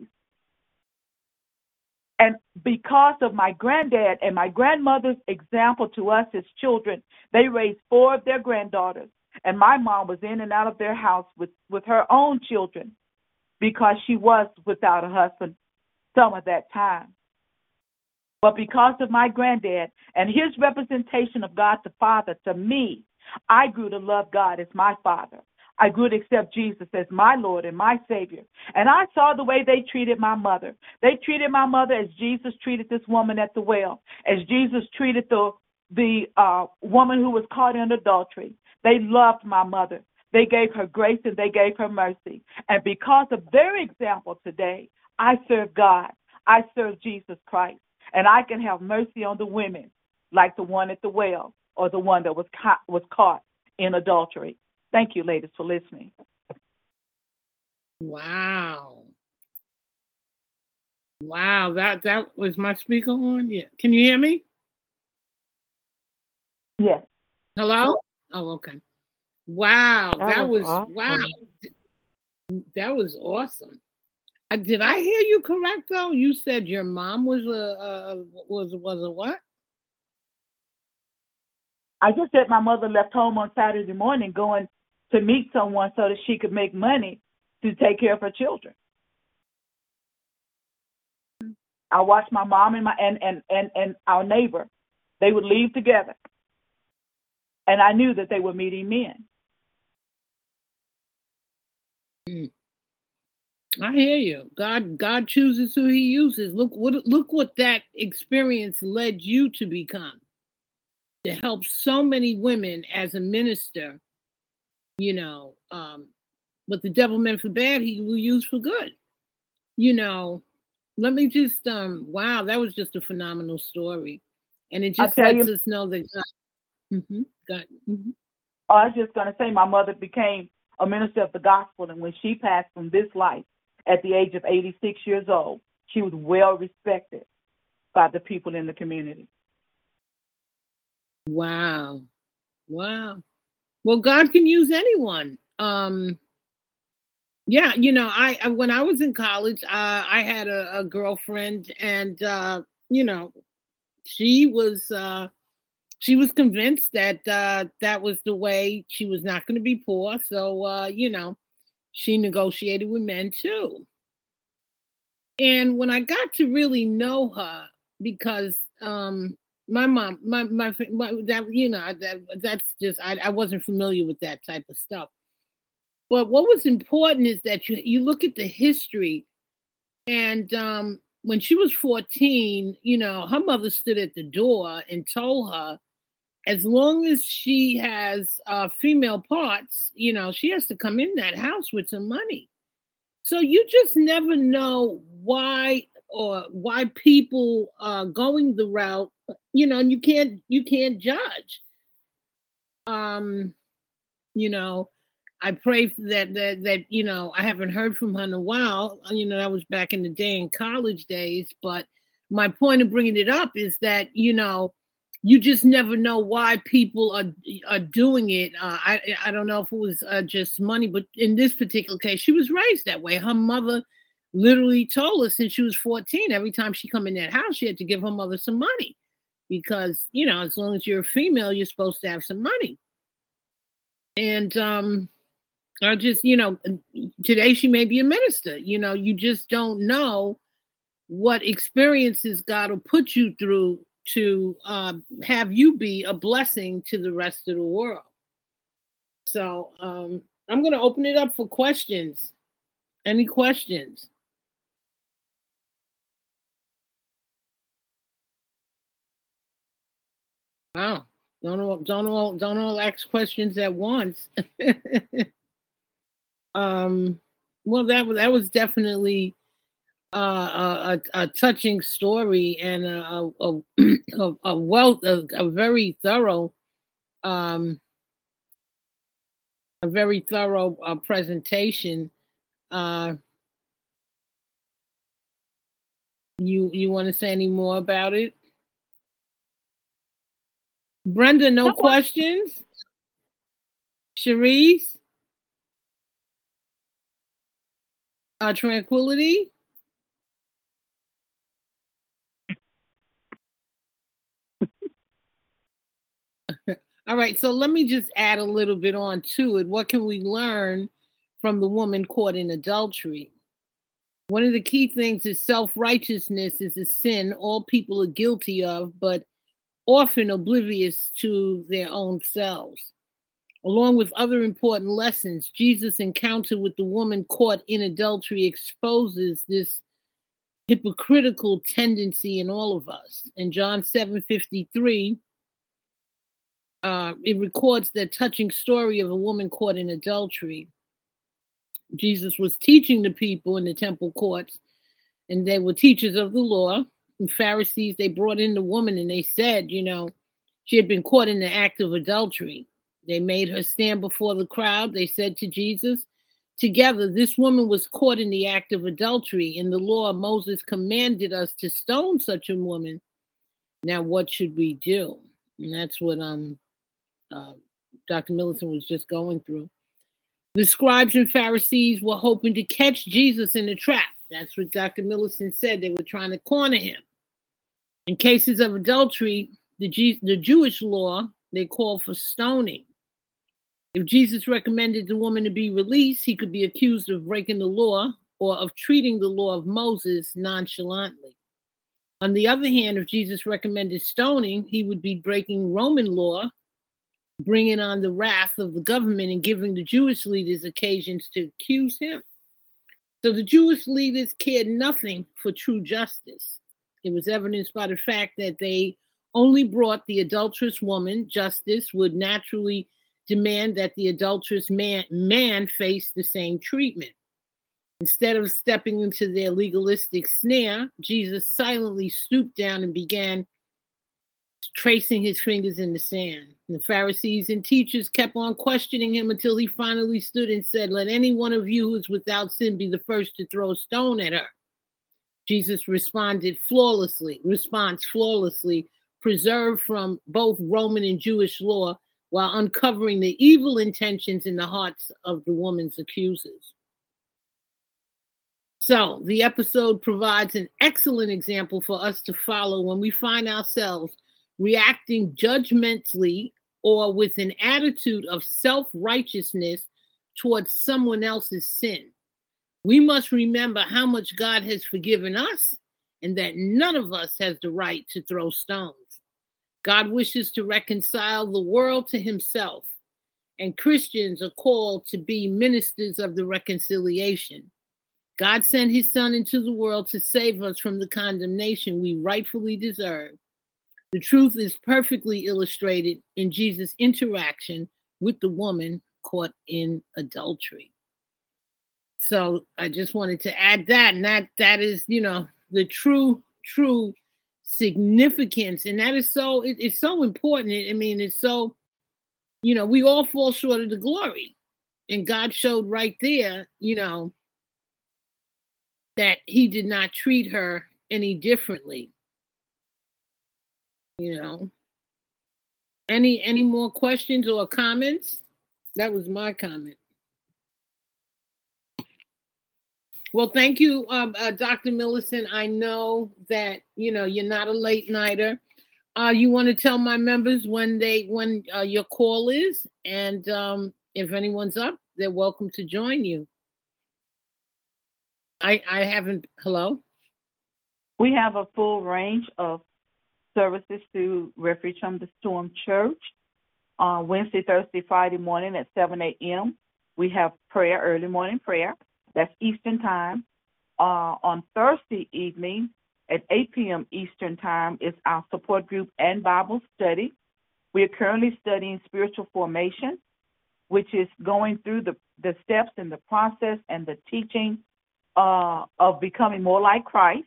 And because of my granddad and my grandmother's example to us as children, they raised four of their granddaughters. And my mom was in and out of their house with, with her own children because she was without a husband some of that time. But because of my granddad and his representation of God the Father to me, I grew to love God as my Father. I grew to accept Jesus as my Lord and my Savior. And I saw the way they treated my mother. They treated my mother as Jesus treated this woman at the well, as Jesus treated the the uh, woman who was caught in adultery. They loved my mother. They gave her grace and they gave her mercy. And because of their example today, I serve God. I serve Jesus Christ. And I can have mercy on the women like the one at the well or the one that was caught, was caught in adultery. Thank you, ladies, for listening. Wow. Wow, that that was my speaker on. Yeah. Can you hear me? Yes. Hello? Oh, okay. Wow, that, That was, was awesome. wow. That was awesome. Did I hear you correct though? You said your mom was a, a was was a what? I just said my mother left home on Saturday morning going to meet someone so that she could make money to take care of her children. I watched my mom and my and and and, and our neighbor. They would leave together. And I knew that they were meeting men. Mm. I hear you. God God chooses who he uses. Look what look what that experience led you to become. To help so many women as a minister, you know, um, what the devil meant for bad, he will use for good. You know, let me just um wow, that was just a phenomenal story. And it just lets you- us know that God, Mhm, God mhm. Oh, I was just going to say my mother became a minister of the gospel, and when she passed from this life at the age of 86 years old, she was well respected by the people in the community. Wow. Wow. Well, God can use anyone. Um yeah, you know, I, when I was in college, uh, I had a, a girlfriend and uh, you know, she was uh she was convinced that uh that was the way she was not going to be poor, so uh, you know, she negotiated with men too. And when I got to really know her because um my mom my my, my that you know that that's just I, I wasn't familiar with that type of stuff but what was important is that you you look at the history and um when she was 14 you know her mother stood at the door and told her as long as she has uh, female parts, you know, she has to come in that house with some money. So you just never know why or why people are going the route, you know, and you can't you can't judge. Um, you know, I pray that that that you know I haven't heard from her in a while. You know, that was back in the day in college days. But my point of bringing it up is that you know you just never know why people are are doing it. Uh, I I don't know if it was uh, just money, but in this particular case, she was raised that way. Her mother literally told her since she was 14, every time she come in that house, she had to give her mother some money because you know as long as you're a female, you're supposed to have some money. And um, I just you know today she may be a minister. You know, you just don't know what experiences God will put you through to uh, have you be a blessing to the rest of the world. So um, I'm going to open it up for questions. Any questions? Wow. Don't all, don't all, don't all ask questions at once. um, well, that was that was definitely uh, a, a, touching story and a, a, a, a wealth, a, a very thorough, um, a very thorough uh, presentation. Uh, you you want to say any more about it, Brenda? No, no questions. Cherise, uh, tranquility. All right, so let me just add a little bit on to it. What can we learn from the woman caught in adultery? One of the key things is self righteousness is a sin all people are guilty of, but often oblivious to their own selves. Along with other important lessons, Jesus' encounter with the woman caught in adultery exposes this hypocritical tendency in all of us. In John 7 53, uh, it records the touching story of a woman caught in adultery. Jesus was teaching the people in the temple courts, and they were teachers of the law. And Pharisees, they brought in the woman and they said, you know, she had been caught in the act of adultery. They made her stand before the crowd. They said to Jesus, Together, this woman was caught in the act of adultery. In the law, Moses commanded us to stone such a woman. Now, what should we do? And that's what um uh, Dr. Millicent was just going through. The scribes and Pharisees were hoping to catch Jesus in a trap. That's what Dr. Millicent said. They were trying to corner him. In cases of adultery, the, G- the Jewish law, they called for stoning. If Jesus recommended the woman to be released, he could be accused of breaking the law or of treating the law of Moses nonchalantly. On the other hand, if Jesus recommended stoning, he would be breaking Roman law bringing on the wrath of the government and giving the Jewish leaders occasions to accuse him. So the Jewish leaders cared nothing for true justice. It was evidenced by the fact that they only brought the adulterous woman. Justice would naturally demand that the adulterous man, man face the same treatment. Instead of stepping into their legalistic snare, Jesus silently stooped down and began tracing his fingers in the sand. The Pharisees and teachers kept on questioning him until he finally stood and said, Let any one of you who is without sin be the first to throw a stone at her. Jesus responded flawlessly, response flawlessly, preserved from both Roman and Jewish law while uncovering the evil intentions in the hearts of the woman's accusers. So, the episode provides an excellent example for us to follow when we find ourselves reacting judgmentally or with an attitude of self righteousness towards someone else's sin. We must remember how much God has forgiven us and that none of us has the right to throw stones. God wishes to reconcile the world to himself, and Christians are called to be ministers of the reconciliation. God sent his son into the world to save us from the condemnation we rightfully deserve. The truth is perfectly illustrated in Jesus' interaction with the woman caught in adultery. So I just wanted to add that, and that that is, you know, the true, true significance, and that is so it, it's so important. I mean, it's so, you know, we all fall short of the glory, and God showed right there, you know, that He did not treat her any differently. You know. Any any more questions or comments? That was my comment. Well, thank you, um, uh, Dr. Millicent. I know that you know you're not a late nighter. Uh, you want to tell my members when they when uh, your call is, and um, if anyone's up, they're welcome to join you. I I haven't. Hello. We have a full range of services to Refuge from the Storm Church. Uh, Wednesday, Thursday, Friday morning at 7 a.m. We have prayer, early morning prayer. That's Eastern Time. Uh, on Thursday evening at 8 p.m. Eastern Time is our support group and Bible study. We are currently studying spiritual formation, which is going through the, the steps and the process and the teaching uh, of becoming more like Christ.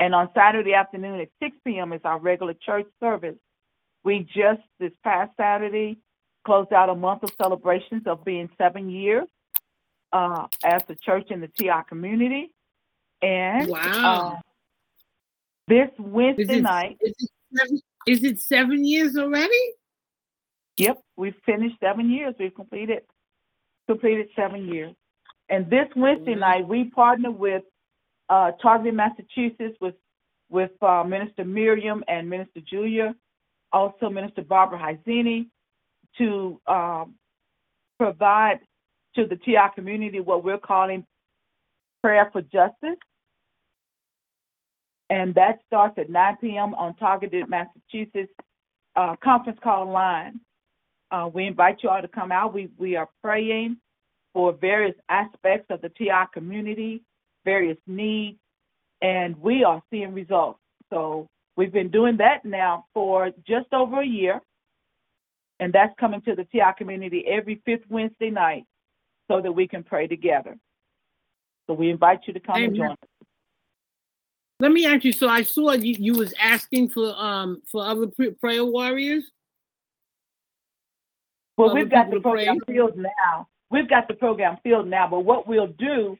And on Saturday afternoon at 6 p.m. is our regular church service. We just, this past Saturday, closed out a month of celebrations of being seven years uh, as a church in the TI community. And wow. Uh, this Wednesday is it, night. Is it, seven, is it seven years already? Yep, we've finished seven years. We've completed completed seven years. And this Wednesday night, we partner with uh, Targeted Massachusetts with with uh, Minister Miriam and Minister Julia, also Minister Barbara Hyzini, to um, provide to the TI community what we're calling prayer for justice. And that starts at 9 p.m. on Targeted Massachusetts uh, conference call line. Uh, we invite you all to come out. We, we are praying for various aspects of the TI community, various needs, and we are seeing results. So we've been doing that now for just over a year, and that's coming to the TI community every fifth Wednesday night so that we can pray together. So we invite you to come Amen. and join us. Let me ask you. So I saw you, you was asking for um for other prayer warriors. Well, we've got the program filled now. We've got the program filled now. But what we'll do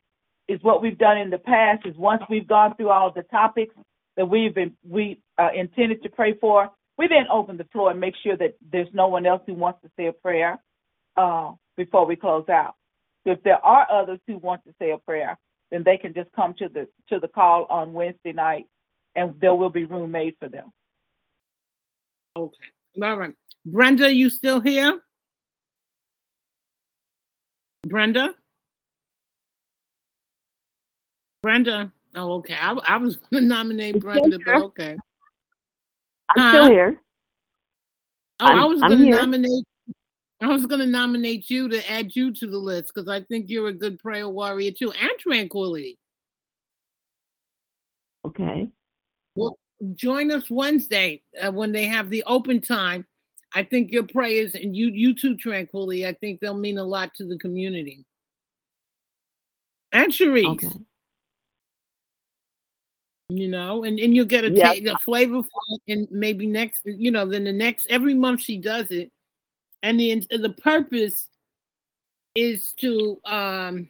is what we've done in the past is once we've gone through all the topics that we've been we uh, intended to pray for, we then open the floor and make sure that there's no one else who wants to say a prayer uh, before we close out. So if there are others who want to say a prayer, then they can just come to the to the call on Wednesday night, and there will be room made for them. Okay, all right. Brenda, you still here? Brenda? Brenda? Oh, okay. I, I was going to nominate Brenda, but okay. I'm huh? still here. Oh, I'm, i was going to nominate I was going to nominate you to add you to the list because I think you're a good prayer warrior too, and tranquility. Okay. Well, join us Wednesday uh, when they have the open time. I think your prayers and you, you too, tranquility. I think they'll mean a lot to the community. And Cherise. Okay. You know, and, and you'll get a, yep. ta- a flavor for it, and maybe next, you know, then the next every month she does it and the the purpose is to um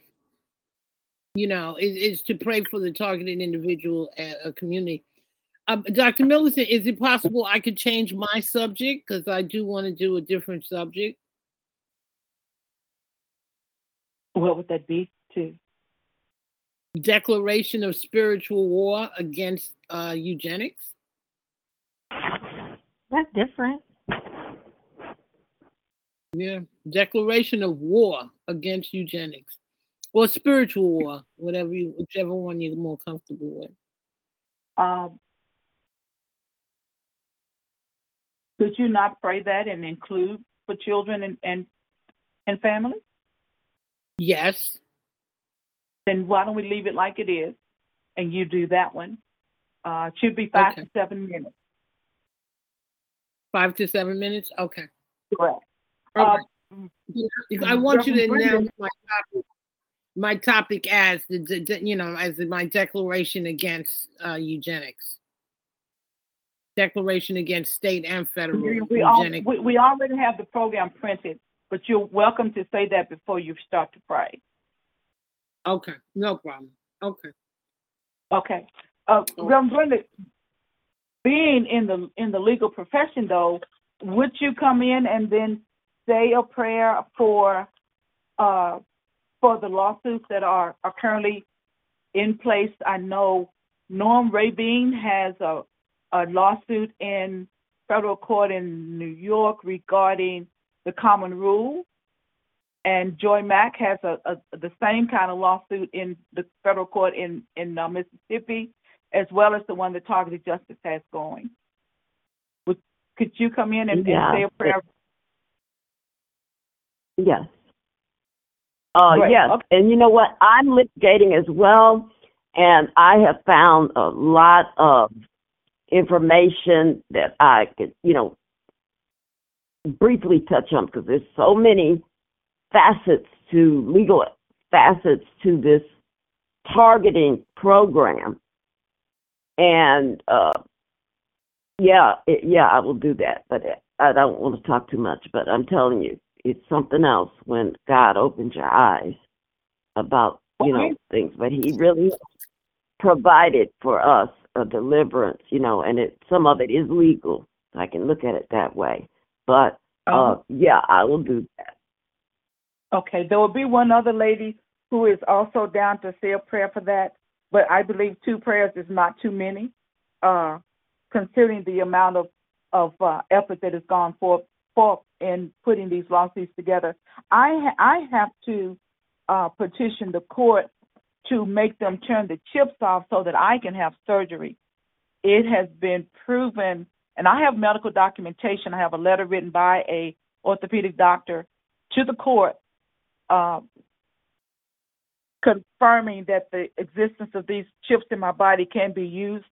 you know is, is to pray for the targeted individual uh, community. Um, dr millicent is it possible i could change my subject? Because i do want to do a different subject. What would that be too declaration of spiritual war against uh, eugenics that's different yeah, declaration of war against eugenics, or spiritual war, whatever you, whichever one you're more comfortable with. Um, could you not pray that and include for children and and, and family? Yes. Then why don't we leave it like it is, and you do that one, Uh, should be five Okay. to seven minutes. Five to seven minutes? Okay. Correct. All right. I want you to announce my topic, my topic as the, you know, as my declaration against uh, eugenics. Declaration against state and federal We, we, eugenics. we, we already have the program printed, but you're welcome to say that before you start to pray. Okay, no problem. Okay. Okay. Uh, Reverend Brenda, being in the in the legal profession, though, would you come in and then say a prayer for uh, for the lawsuits that are, are currently in place? I know Norm Rabin has a, a lawsuit in federal court in New York regarding the common rule. And Joy Mack has a, a the same kind of lawsuit in the federal court in in uh, Mississippi, as well as the one that Targeted Justice has going. Would, could you come in and, Yeah. and say a prayer? Yes. Uh, yes. okay. And you know what? I'm litigating as well, and I have found a lot of information that I could, you know, briefly touch on because there's so many facets to legal facets to this targeting program. And uh, yeah, it, yeah, I will do that, but I don't want to talk too much. But I'm telling you, it's something else when God opens your eyes about you know things. But He really provided for us a deliverance, you know, and it some of it is legal. I can look at it that way. But uh, Um, yeah, I will do that. Okay, there will be one other lady who is also down to say a prayer for that, but I believe two prayers is not too many, uh, considering the amount of of uh, effort that has gone forth forth in putting these lawsuits together. I ha- I have to uh, petition the court to make them turn the chips off so that I can have surgery. It has been proven, and I have medical documentation. I have a letter written by a orthopedic doctor to the court uh, confirming that the existence of these chips in my body can be used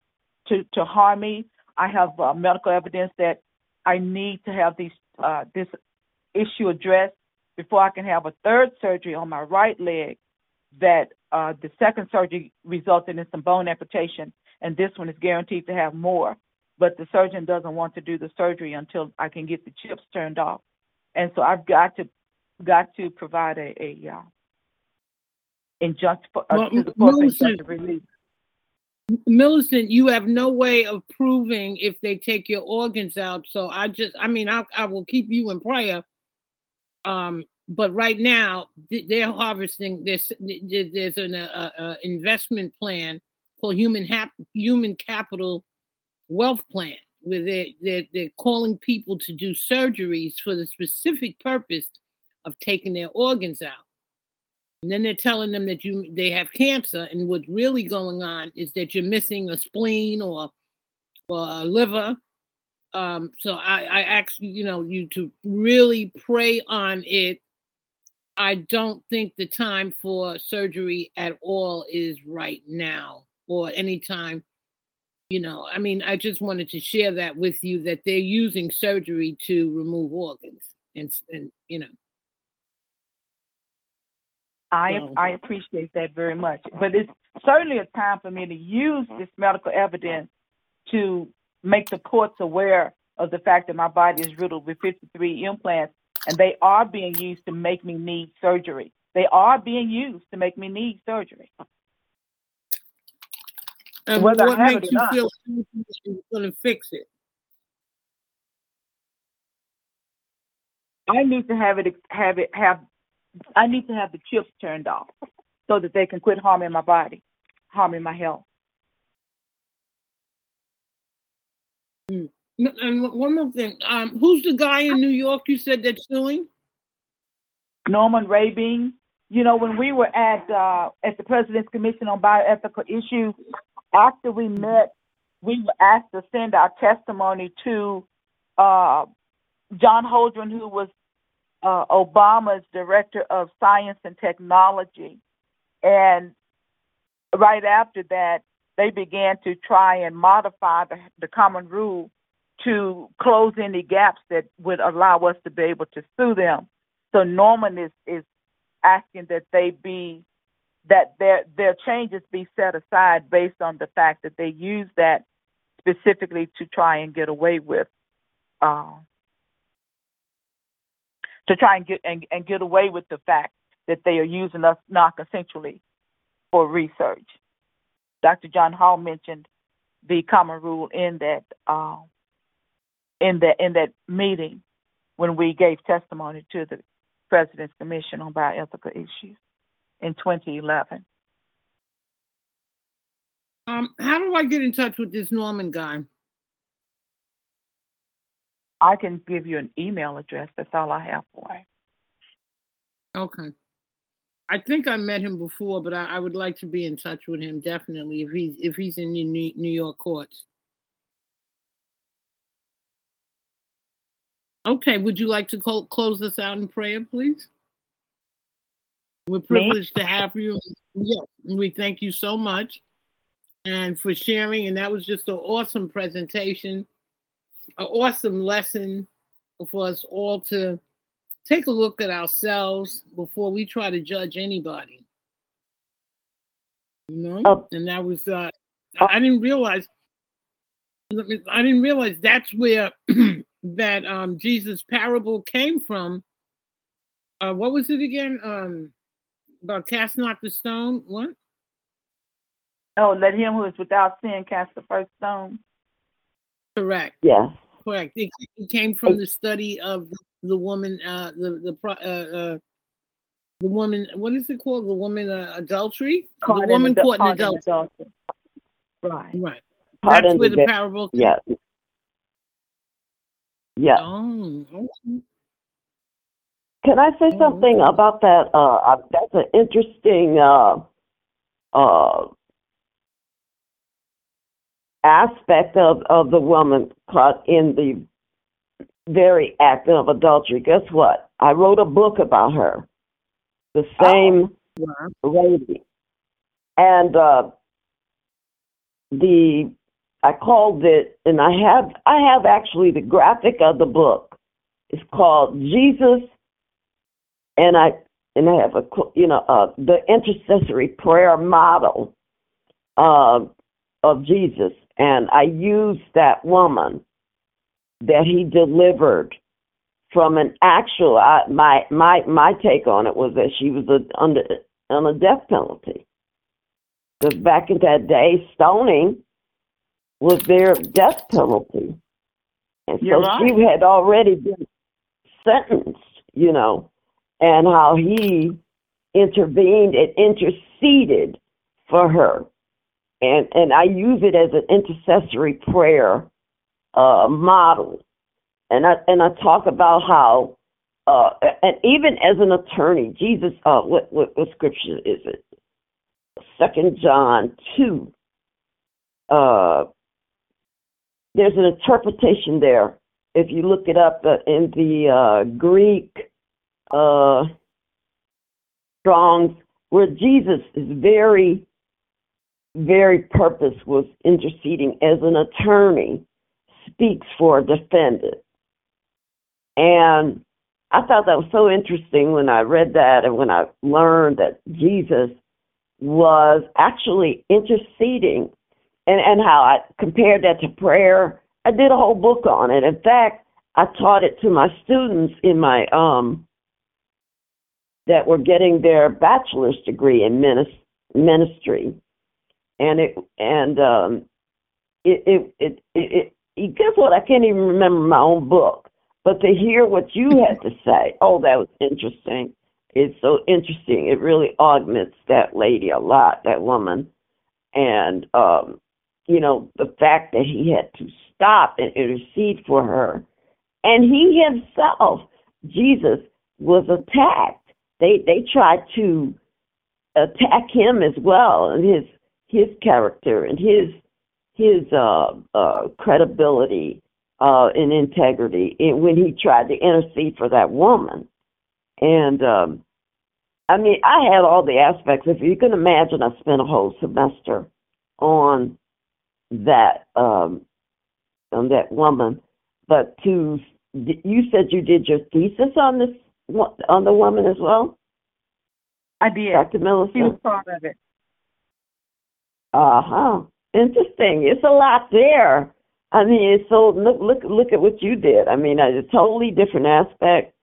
to, to harm me. I have uh, medical evidence that I need to have these uh, this issue addressed before I can have a third surgery on my right leg. That uh, the second surgery resulted in some bone amputation, and this one is guaranteed to have more. But the surgeon doesn't want to do the surgery until I can get the chips turned off, and so I've got to got to provide a, a uh, injunct for, uh, Well, to the court for Millicent-. Millicent, you have no way of proving if they take your organs out. So I just, I mean, I, I will keep you in prayer. Um, but right now they're harvesting. There's there's an uh, uh, investment plan called Human Hap- Human Capital Wealth Plan, where they they're, they're calling people to do surgeries for the specific purpose of taking their organs out. And then they're telling them that you they have cancer, and what's really going on is that you're missing a spleen or or a liver. Um, so I, I ask you, know, you to really pray on it. I don't think the time for surgery at all is right now, or any time. You know, I mean, I just wanted to share that with you that they're using surgery to remove organs, and and you know. I I appreciate that very much, but it's certainly a time for me to use mm-hmm. this medical evidence to make the courts aware of the fact that my body is riddled with 53 implants, and they are being used to make me need surgery. They are being used to make me need surgery. And Whether I what makes you feel you're going to fix it? I need to have it have it have I need to have the chips turned off so that they can quit harming my body, harming my health. N- And one more thing, um, who's the guy in New York you said that's suing? Norman Rabin. You know, when we were at uh, at the President's Commission on Bioethical Issues, after we met, we were asked to send our testimony to uh, John Holdren, who was uh, Obama's Director of Science and Technology. And right after that, they began to try and modify the, the common rule to close any gaps that would allow us to be able to sue them. So Norman is, is asking that they be that their their changes be set aside based on the fact that they use that specifically to try and get away with uh, to try and get and, and get away with the fact that they are using us non consensually for research. Dr. John Hall mentioned the common rule in that uh, in that in that meeting when we gave testimony to the President's Commission on Bioethical Issues in 2011. Um, how do I get in touch with this Norman guy? I can give you an email address. That's all I have for you. Okay. I think I met him before, but I, I, would like to be in touch with him definitely if he's if he's in the New, New York courts. Okay, would you like to cl- close this out in prayer, please? We're privileged Me? to have you. Yes, we thank you so much and for sharing. And that was just an awesome presentation, an awesome lesson for us all to take a look at ourselves before we try to judge anybody. You know, oh. and that was uh, oh. I didn't realize. I didn't realize that's where that um, Jesus parable came from. Uh, what was it again? Um, about cast not the stone. What? Oh, let him who is without sin cast the first stone. Correct. Yeah. Correct. It, it came from the study of the woman, uh, the the uh, uh, the woman. What is it called? The woman uh, adultery. Caught the woman in, caught in adultery. adultery. Right. Right. Caught That's where the the parable. Yeah. Yeah. Oh. Okay. Can I say Oh, something about that? Uh, uh, that's an interesting uh, uh, aspect of, of the woman caught in the very act of adultery. Guess what? I wrote a book about her. The same lady. And uh, the I called it, and I have I have actually the graphic of the book. It's called Jesus, and I and I have a you know uh, the intercessory prayer model uh, of Jesus, and I used that woman that he delivered from an actual. I, my my my take on it was that she was a, under on a death penalty. Because back in that day, stoning was their death penalty, and so You're right. she had already been sentenced. You know, and how he intervened and interceded for her and and I use it as an intercessory prayer uh, model, and I and I talk about how, uh, and even as an attorney, Jesus, uh, what, what what scripture is it? Second John two. Uh, there's an interpretation there. If you look it up uh, in the uh, Greek, uh, Strong's, where Jesus is very very purpose was interceding as an attorney speaks for a defendant. And I thought that was so interesting when I read that and when I learned that Jesus was actually interceding and, and how I compared that to prayer. I did a whole book on it. In fact, I taught it to my students in my um that were getting their bachelor's degree in ministry and it and um it it it, it, it guess what? I can't even remember my own book. But to hear what you had to say oh that was interesting. It's so interesting. It really augments that lady a lot that woman. And um you know the fact that he had to stop and intercede for her. And he himself jesus was attacked. They they tried to attack him as well. And his his character and his his uh, uh, credibility uh, and integrity when he tried to intercede for that woman. And um, I mean, I had all the aspects. If you can imagine, I spent a whole semester on that um, on that woman, but to you said you did your thesis on this on the woman as well. I did. Dr. Millicent. She was part of it. Uh huh. Interesting. It's a lot there. I mean, it's so look look look at what you did. I mean, a totally different aspect,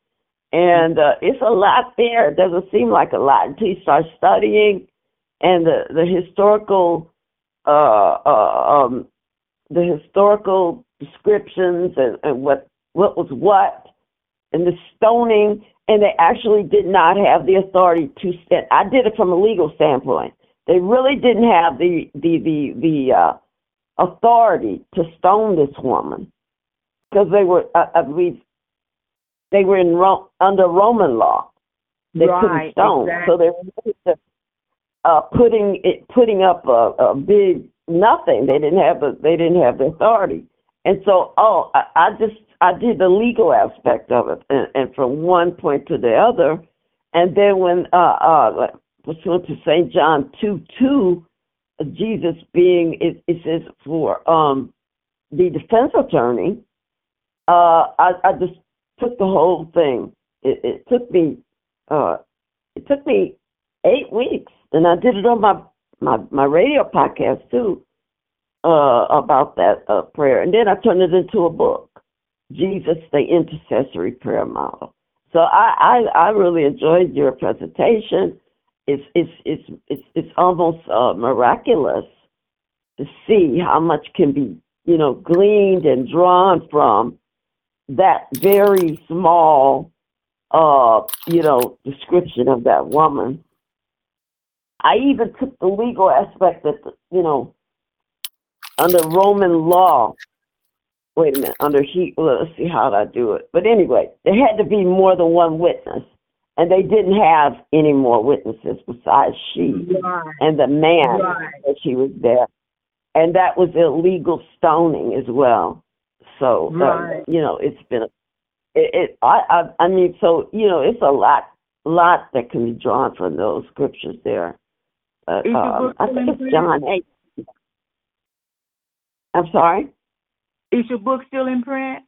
and uh, it's a lot there. It doesn't seem like a lot until you start studying, and the the historical, uh, uh, um, the historical descriptions and, and what what was what, and the stoning, and they actually did not have the authority to. I did it from a legal standpoint. They really didn't have the the the the uh, authority to stone this woman because they were, uh, I believe, they were in Ro- under Roman law. They right, couldn't stone, exactly. so they were just, uh, putting it, putting up a, a big nothing. They didn't have the they didn't have the authority, and so oh, I, I just I did the legal aspect of it, and, and from one point to the other, and then when uh uh pursuant to Saint John two two, Jesus being it, it says for um the defense attorney, uh I, I just took the whole thing. It, it took me uh it took me eight weeks and I did it on my my, my radio podcast too, uh about that uh prayer. And then I turned it into a book. Jesus the intercessory prayer model. So I, I, I really enjoyed your presentation it's it's it's it's almost uh, miraculous to see how much can be you know gleaned and drawn from that very small uh you know description of that woman. I even took the legal aspect that you know under roman law wait a minute under he let's see how i do it? But anyway there had to be more than one witness and they didn't have any more witnesses besides she Right. and the man Right. that she was there, and that was illegal stoning as well. So uh, Right. you know, it's been a, it, it I, I I mean, so you know, it's a lot lot that can be drawn from those scriptures there. Uh, your um, I think it's? John eight. I'm sorry. Is your book still in print?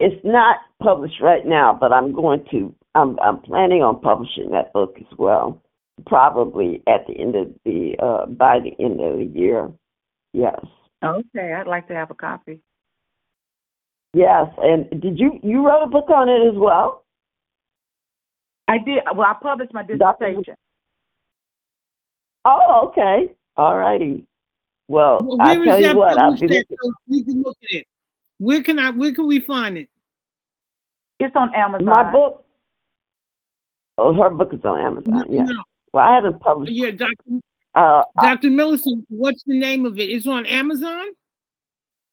It's not published right now, but I'm going to. I'm I'm planning on publishing that book as well. Probably at the end of the uh by the end of the year. Yes. Okay, I'd like to have a copy. Yes. And did you you wrote a book on it as well? I did. Well, I published my Dr. dissertation. Oh, okay. All righty. Well, Well, I where tell you what, I'll published be at so we can look at it? Where can I? Where can we find it? It's on Amazon. my book. Oh, her book is on Amazon. Yeah. No, Well, I haven't published. yeah, Doctor Uh, Doctor Millicent. What's the name of it? It's on Amazon.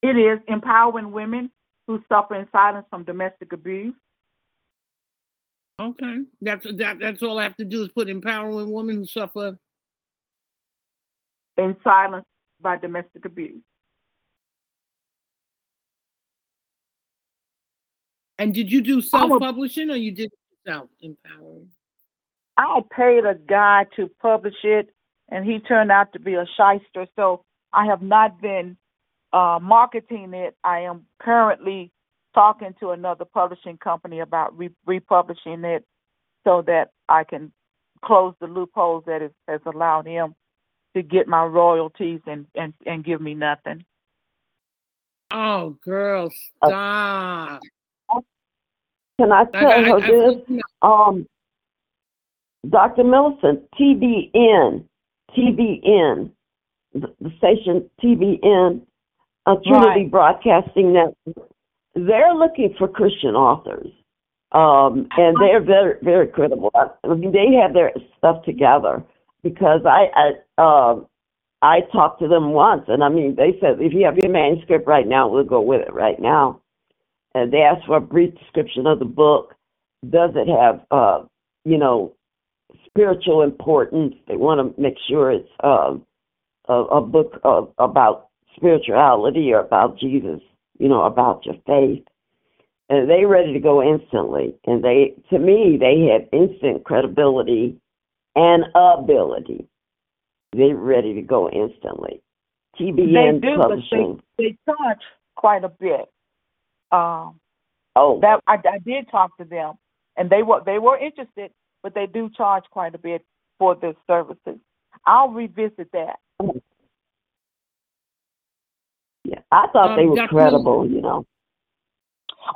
It is empowering women who suffer in silence from domestic abuse. Okay, that's that. That's all I have to do is put empowering women who suffer. in silence by domestic abuse. And did you do self-publishing or you did yourself? Empowering. I paid a guy to publish it, and he turned out to be a shyster. So I have not been uh, marketing it. I am currently talking to another publishing company about re- republishing it, so that I can close the loopholes that is, has allowed him to get my royalties and and and give me nothing. Oh, girl, Uh, stop! Can I tell I- I- her this? Um, Dr. Millicent, TBN, TBN, the, the station TBN, uh, Trinity Right. Broadcasting Network, they're looking for Christian authors. Um, and they're very, very credible. I, I mean, they have their stuff together because I, I, um, I talked to them once, and I mean, they said if you have your manuscript right now, we'll go with it right now. And they asked for a brief description of the book. Does it have, uh, you know, spiritual importance? They want to make sure it's uh, a, a book of, about spirituality or about Jesus, you know, about your faith. And they ready to go instantly. And they, to me, they had instant credibility and ability. they're ready to go instantly. They TBN do, but Publishing. they they charge quite a bit. Um, Oh, that I, I did talk to them, and they were they were interested, but they do charge quite a bit for their services. I'll revisit that. yeah. I thought Um, they were Dr. credible, you know.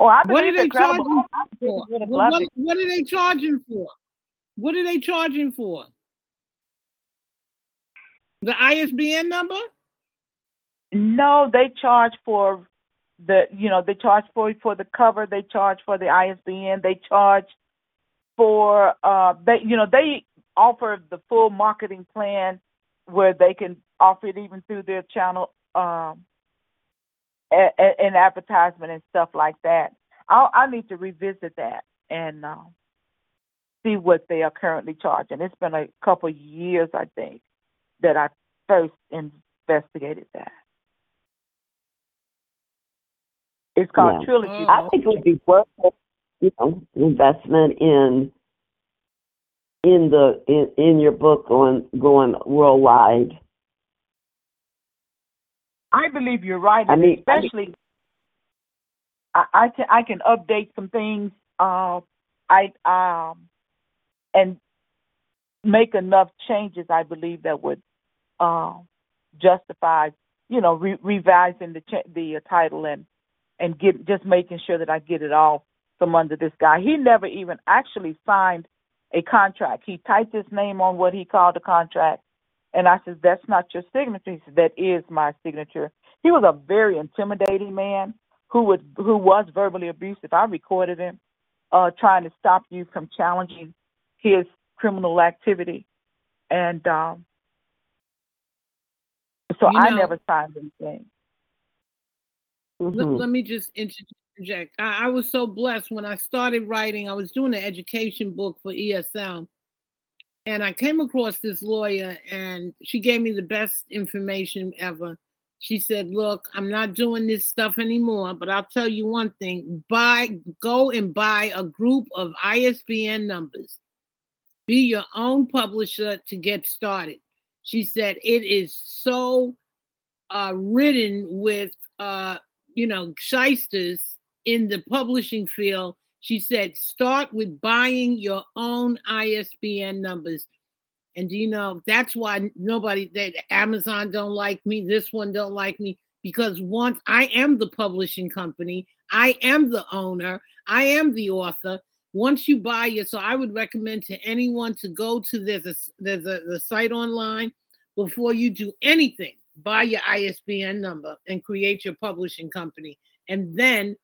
Oh, I What are believe they they're credible. charging for? they What, what, what are they charging for? What are they charging for? The ISBN number? No, they charge for the you know they charge for for the cover. They charge for the ISBN. They charge for uh they you know they offer the full marketing plan where they can offer it even through their channel um a- a- and advertisement and stuff like that. I I need to revisit that and uh, see what they are currently charging. It's been a couple years I think that I first investigated that. It's called Yeah. Trilogy. Oh. I think it would be worth it, you know, investment in in the in, in your book on going worldwide. I believe you're right, I and mean- I mean- especially I, I can I can update some things. Uh, I um and make enough changes. I believe that would uh, justify you know re- revising the cha- the uh, title and and get just making sure that I get it all from under this guy. He never even actually signed a contract. He typed his name on what he called a contract, and I said, "That's not your signature." He said, "That is my signature." He was a very intimidating man who would who was verbally abusive. I recorded him uh, trying to stop you from challenging his criminal activity, and um, so You I never signed anything. Let, Mhm. let me just interject. I, I was so blessed when I started writing. I was doing an education book for ESL, and I came across this lawyer, and she gave me the best information ever. She said, "Look, I'm not doing this stuff anymore, but I'll tell you one thing: buy, go and buy a group of ISBN numbers. Be your own publisher to get started." She said, "It is so uh, ridden with." Uh, you know, shysters in the publishing field. She said, start with buying your own ISBN numbers. And do you know that's why nobody that Amazon don't like me, this one don't like me, because once I am the publishing company, I am the owner, I am the author. Once you buy it, so I would recommend to anyone to go to there's a there's a the site online before you do anything buy your ISBN number and create your publishing company. And then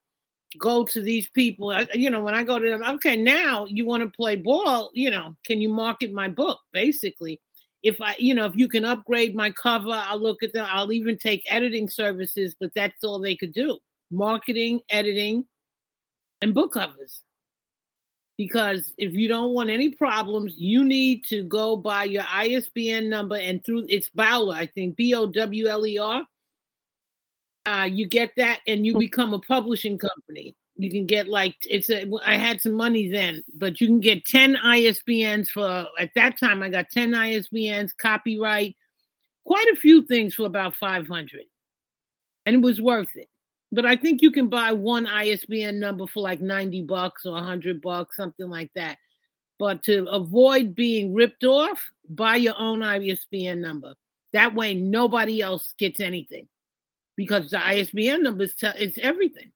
go to these people. You know, when I go to them, okay, now you want to play ball, you know, can you market my book? Basically, if I, you know, if you can upgrade my cover, I'll look at them. I'll even take editing services, but that's all they could do marketing, editing, and book covers because if you don't want any problems, you need to go by your ISBN number and through it's Bowler, I think B O W L E R. Uh, you get that, and you become a publishing company. You can get like it's a. I had some money then, but you can get ten ISBNs for. At that time, I got ten ISBNs, copyright, quite a few things for about five hundred, and it was worth it but I think you can buy one ISBN number for like 90 bucks or 100 bucks, something like that. But to avoid being ripped off, buy your own ISBN number. That way, nobody else gets anything because the ISBN number is tell it's everything.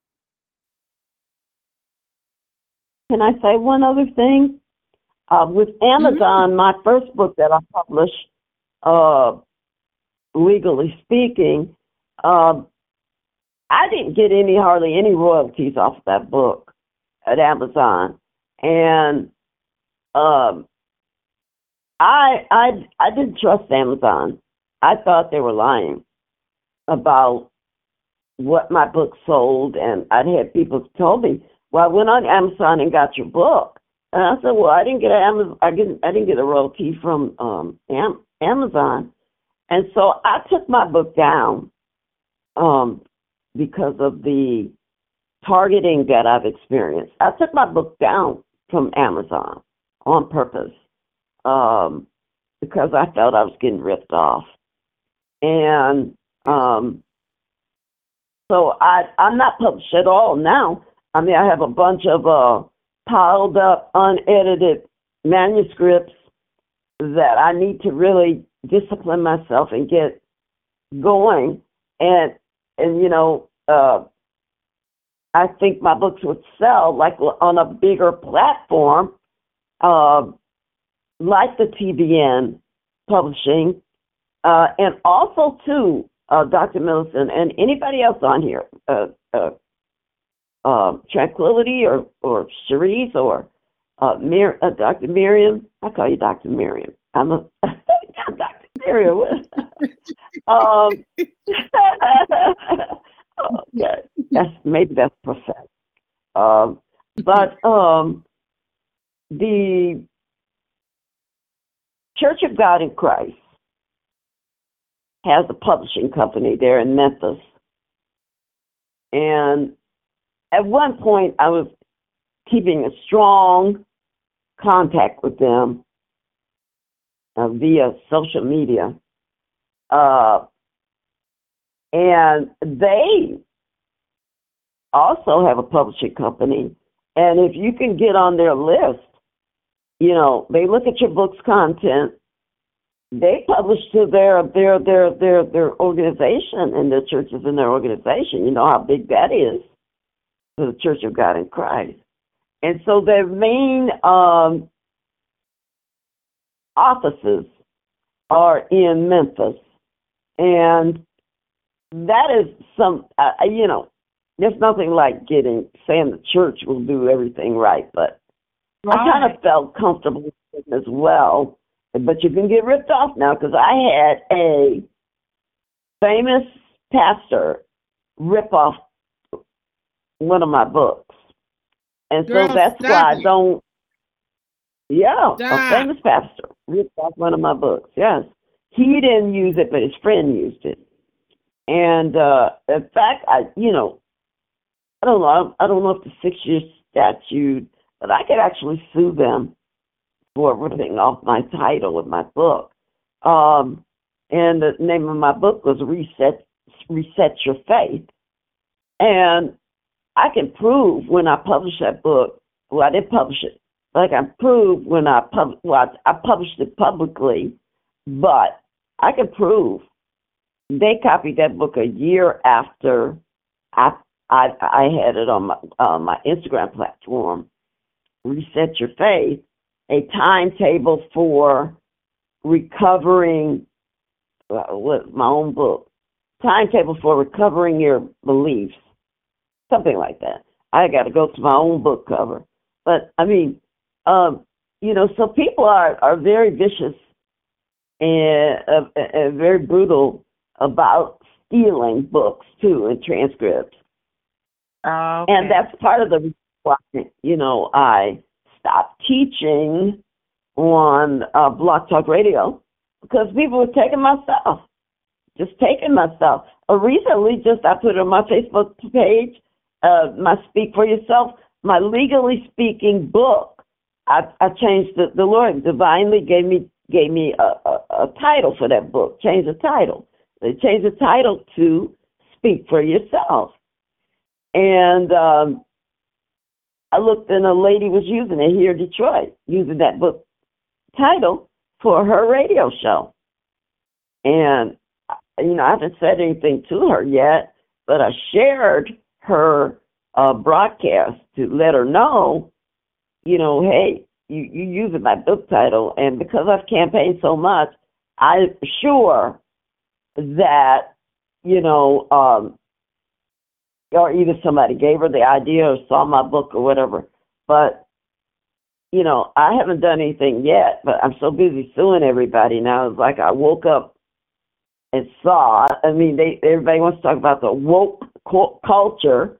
Can I say one other thing? Uh, with Amazon, my first book that I published, uh, legally speaking, uh, I didn't get any hardly any royalties off that book at Amazon, and um, I I I didn't trust Amazon. I thought they were lying about what my book sold, and I'd had people tell me, "Well, I went on Amazon and got your book," and I said, "Well, I didn't get a Amazon, I didn't I didn't get a royalty from um, Am- Amazon," and so I took my book down um, because of the targeting that I've experienced. I took my book down from Amazon on purpose. Um, because I felt I was getting ripped off. And um, so I I'm not published at all now. I mean, I have a bunch of uh, piled up, unedited manuscripts that I need to really discipline myself and get going. And and you know, uh, I think my books would sell like on a bigger platform, uh, like the TBN publishing, uh, and also too, uh, Dr. Millicent and anybody else on here, uh, uh, uh, Tranquility or or Cherise or uh, Mir- uh, Dr. Miriam. I call you Dr. Miriam. I'm a Dr. Miriam. um, okay, that's maybe that's prophetic. Um, but um, the Church of God in Christ has a publishing company there in Memphis. And at one point, I was keeping a strong contact with them uh, via social media. Uh, and they also have a publishing company. And if you can get on their list, you know, they look at your book's content they publish to their their their their their organization and their churches in their organization. You know how big that is to the Church of God in Christ. And so their main um, offices are in Memphis, and that is some uh, you know. There's nothing like getting saying the church will do everything right, but right. I kind of felt comfortable as well but you can get ripped off now because I had a famous pastor rip off one of my books. And Girl, so that's why I don't. Yeah, stop. a famous pastor ripped off one of my books. Yes. He didn't use it, but his friend used it. And uh in fact, I, you know, I don't know. I don't know if the six year statute, but I could actually sue them for ripping off my title of my book. Um, and the name of my book was Reset Reset Your Faith. And I can prove when I publish that book, well, I didn't publish it, but I can prove when I pub, well, I, I published it publicly, but I can prove they copied that book a year after I I, I had it on my uh, my Instagram platform, Reset Your Faith, a timetable for recovering uh, my own book. Timetable for recovering your beliefs. Something like that. I got to go to my own book cover. But i mean um you know so people are are very vicious and, uh, very brutal about stealing books too and transcripts okay. and that's part of the reason you know i stopped teaching on uh, Blog Talk Radio because people were taking my stuff, just taking my stuff. Uh, recently, just I put on my Facebook page, uh, my Speak for Yourself, my legally speaking book. I, I changed the, the Lord divinely gave me gave me a, a, a title for that book. Changed the title. They changed the title to Speak for Yourself, and um, I looked and a lady was using it here in Detroit, using that book title for her radio show. And, you know, I haven't said anything to her yet, but I shared her uh, broadcast to let her know, you know, hey, you, you using my book title. And because I've campaigned so much, I'm sure that, you know, um, or either somebody gave her the idea or saw my book or whatever. But you know, I haven't done anything yet, but I'm so busy suing everybody now. It's like I woke up and saw. I mean, they everybody wants to talk about the woke culture.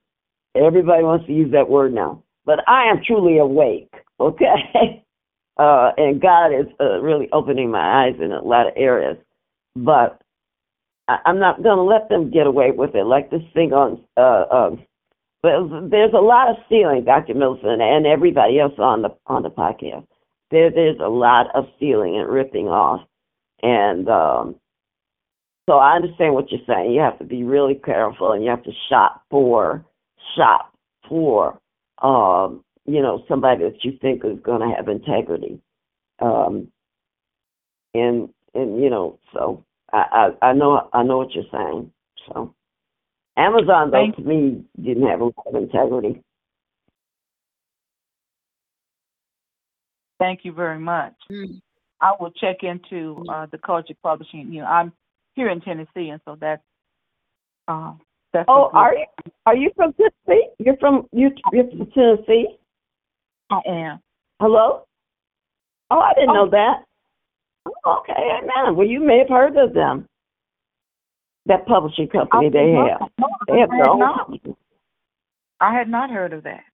Everybody wants to use that word now, but I am truly awake. Okay, uh, and God is uh, really opening my eyes in a lot of areas. But I, I'm not going to let them get away with it like this thing on. Uh, um, but there's a lot of stealing, Dr. Millicent, and everybody else on the on the podcast. there there's a lot of stealing and ripping off, and um, so I understand what you're saying. You have to be really careful, and you have to shop for shop for um, you know somebody that you think is going to have integrity, um, and and you know so I, I I know I know what you're saying. So Amazon though to me didn't have a lot of integrity. Thank you very much. Mm. I will check into uh, the culture publishing. You know, I'm here in Tennessee, and so that's uh, that's. Oh, are you are you from Tennessee? You're from you you're from Tennessee? I am. Hello? Oh, I didn't Oh. know that. Oh, okay, amen. Well, you may have heard of them. That publishing company I- they no, have. no, They have I their had not. I had not heard of that.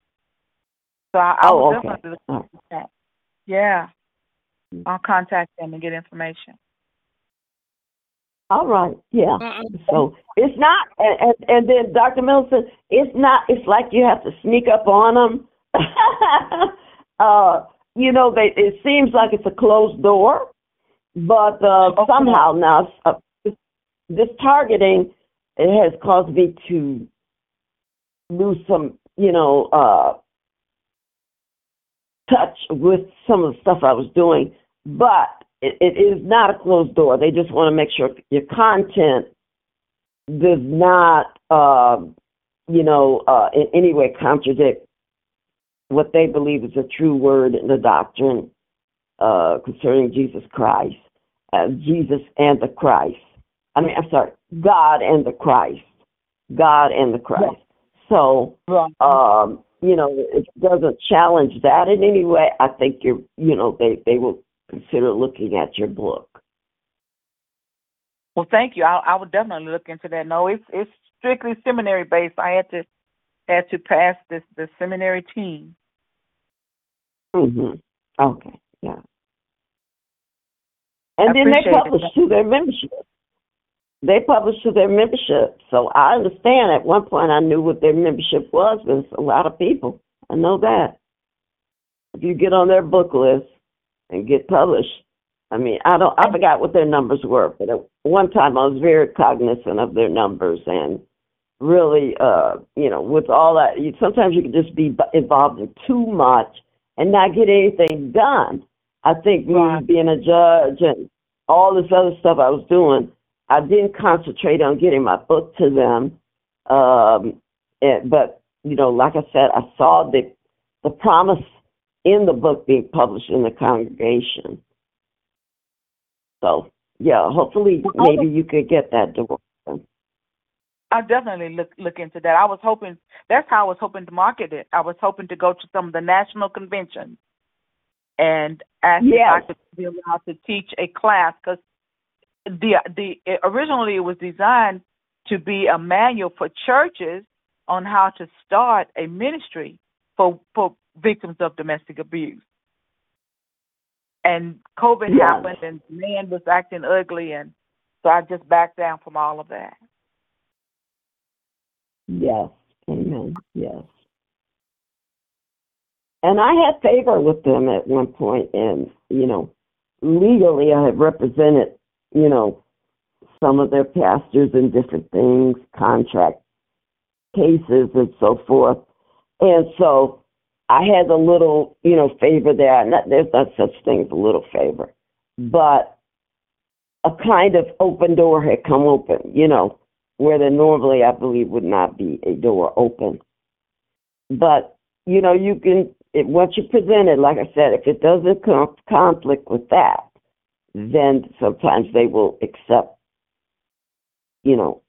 So I, I Oh, will okay. definitely look All right. into that. Yeah. I'll contact them and get information. All right, yeah. Uh, So it's not, and, and, and then Dr. Milton, it's not. It's like you have to sneak up on them. uh, you know, they. It seems like it's a closed door, but uh, Okay. somehow now uh, this, targeting it has caused me to lose some, you know, uh, touch with some of the stuff I was doing. But it, it is not a closed door. They just want to make sure your content does not, uh, you know, uh, in any way contradict what they believe is a true word in the doctrine uh, concerning Jesus Christ, uh, Jesus and the Christ. I mean, I'm sorry, God and the Christ, God and the Christ. So, Right. um, you know, it doesn't challenge that in any way, I think you're, you know, they they will consider looking at your book. Well, thank you. I, I would definitely look into that. No, it's it's strictly seminary based. I had to had to pass this the seminary team. Hmm Okay, yeah. And then they appreciate it. publish to their membership. They publish to their membership. So I understand at one point I knew what their membership was, but it's a lot of people. I know that. If you get on their book list and get published, I mean, I don't, I forgot what their numbers were, but at one time I was very cognizant of their numbers and really, uh, you know, with all that, you, sometimes you can just be involved in too much and not get anything done. I think me Right. being a judge and all this other stuff I was doing, I didn't concentrate on getting my book to them. Um, and, but you know, like I said, I saw the the promise in the book being published in the congregation. So yeah, hopefully maybe you could get that door. I definitely look look into that. I was hoping that's how I was hoping to market it. I was hoping to go to some of the national conventions and ask if I Yes. could be allowed to teach a class because the the it, originally it was designed to be a manual for churches on how to start a ministry for for victims of domestic abuse. And COVID Yes. happened, and man was acting ugly, and so I just backed down from all of that. Yes. Amen. Yes. And I had favor with them at one point, and you know, legally I had represented, you know, some of their pastors in different things, contract cases, and so forth. And so I had a little, you know, favor there. Not, there's not such thing as a little favor, mm. but a kind of open door had come open, you know, where there normally I believe would not be a door open. But you know, you can it, once you present it, like I said, if it doesn't com- conflict with that, mm-hmm. then sometimes they will accept, you know,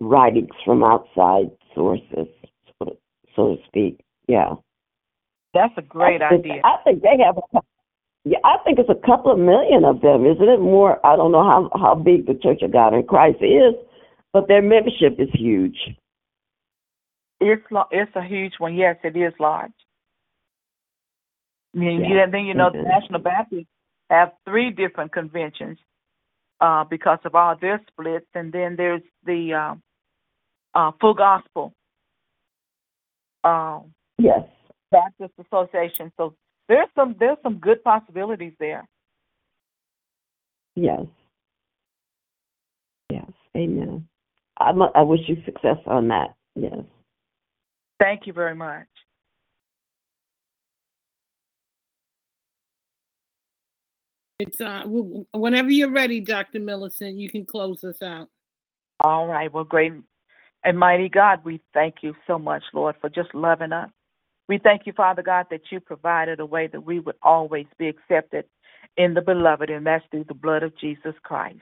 writings from outside sources, so to, so to speak. Yeah. That's a great I think, idea. I think they have a yeah, I think it's a couple of million of them, isn't it? More, I don't know how how big the Church of God in Christ is, but their membership is huge. It's it's a huge one. Yes, it is large. I mean, Yeah. then you know the. National Baptists have three different conventions uh, because of all their splits, and then there's the uh, uh, Full Gospel uh, Yes. Baptist Association. So there's some there's some good possibilities there. Yes. Yes. Amen. I'm, I wish you success on that. Yes. Thank you very much. It's uh, whenever you're ready, Dr. Millicent, you can close us out. All right. Well, great and mighty God, we thank you so much, Lord, for just loving us. We thank you, Father God, that you provided a way that we would always be accepted in the beloved, and that's through the blood of Jesus Christ.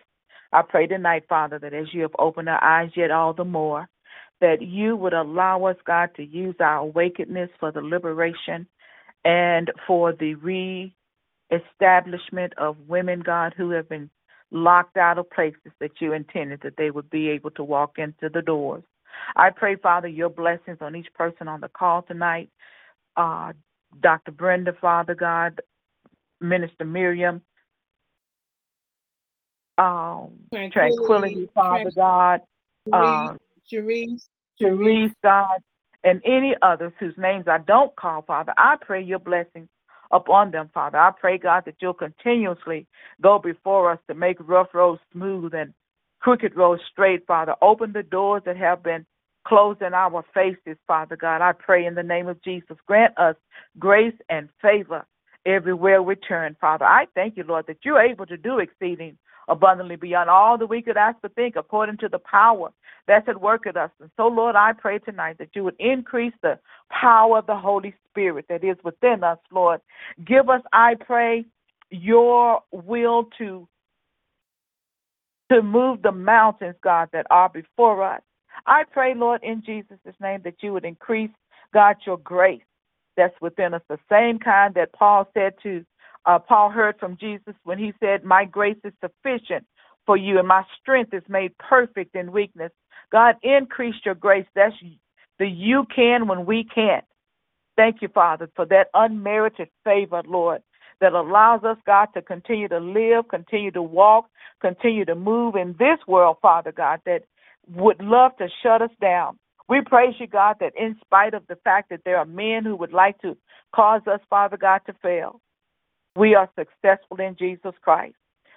I pray tonight, Father, that as you have opened our eyes yet all the more, that you would allow us, God, to use our awakeness for the liberation and for the re-establishment of women, God, who have been locked out of places that you intended that they would be able to walk into the doors. I pray, Father, your blessings on each person on the call tonight. Uh, Dr. Brenda, Father God, Minister Miriam, um, Tranquility, Tranquility Father God, um, Cherise, Cherise, God, and any others whose names I don't call, Father. I pray your blessings upon them, Father. I pray, God, that you'll continuously go before us to make rough roads smooth and crooked roads straight, Father. Open the doors that have been closed in our faces, Father God. I pray in the name of Jesus. Grant us grace and favor everywhere we turn, Father. I thank you, Lord, that you're able to do exceeding abundantly beyond all that we could ask or think, according to the power that's at work in us. And so, Lord, I pray tonight that you would increase the power of the Holy Spirit that is within us, Lord. Give us, I pray, your will to to move the mountains, God, that are before us. I pray, Lord, in Jesus' name, that you would increase, God, your grace that's within us, the same kind that Paul said to uh, Paul heard from Jesus when he said, My grace is sufficient for you, and my strength is made perfect in weakness. God, increase your grace. That's the you can when we can't. Thank you, Father, for that unmerited favor, Lord, that allows us, God, to continue to live, continue to walk, continue to move in this world, Father God, that would love to shut us down. We praise you, God, that in spite of the fact that there are men who would like to cause us, Father God, to fail, we are successful in Jesus Christ.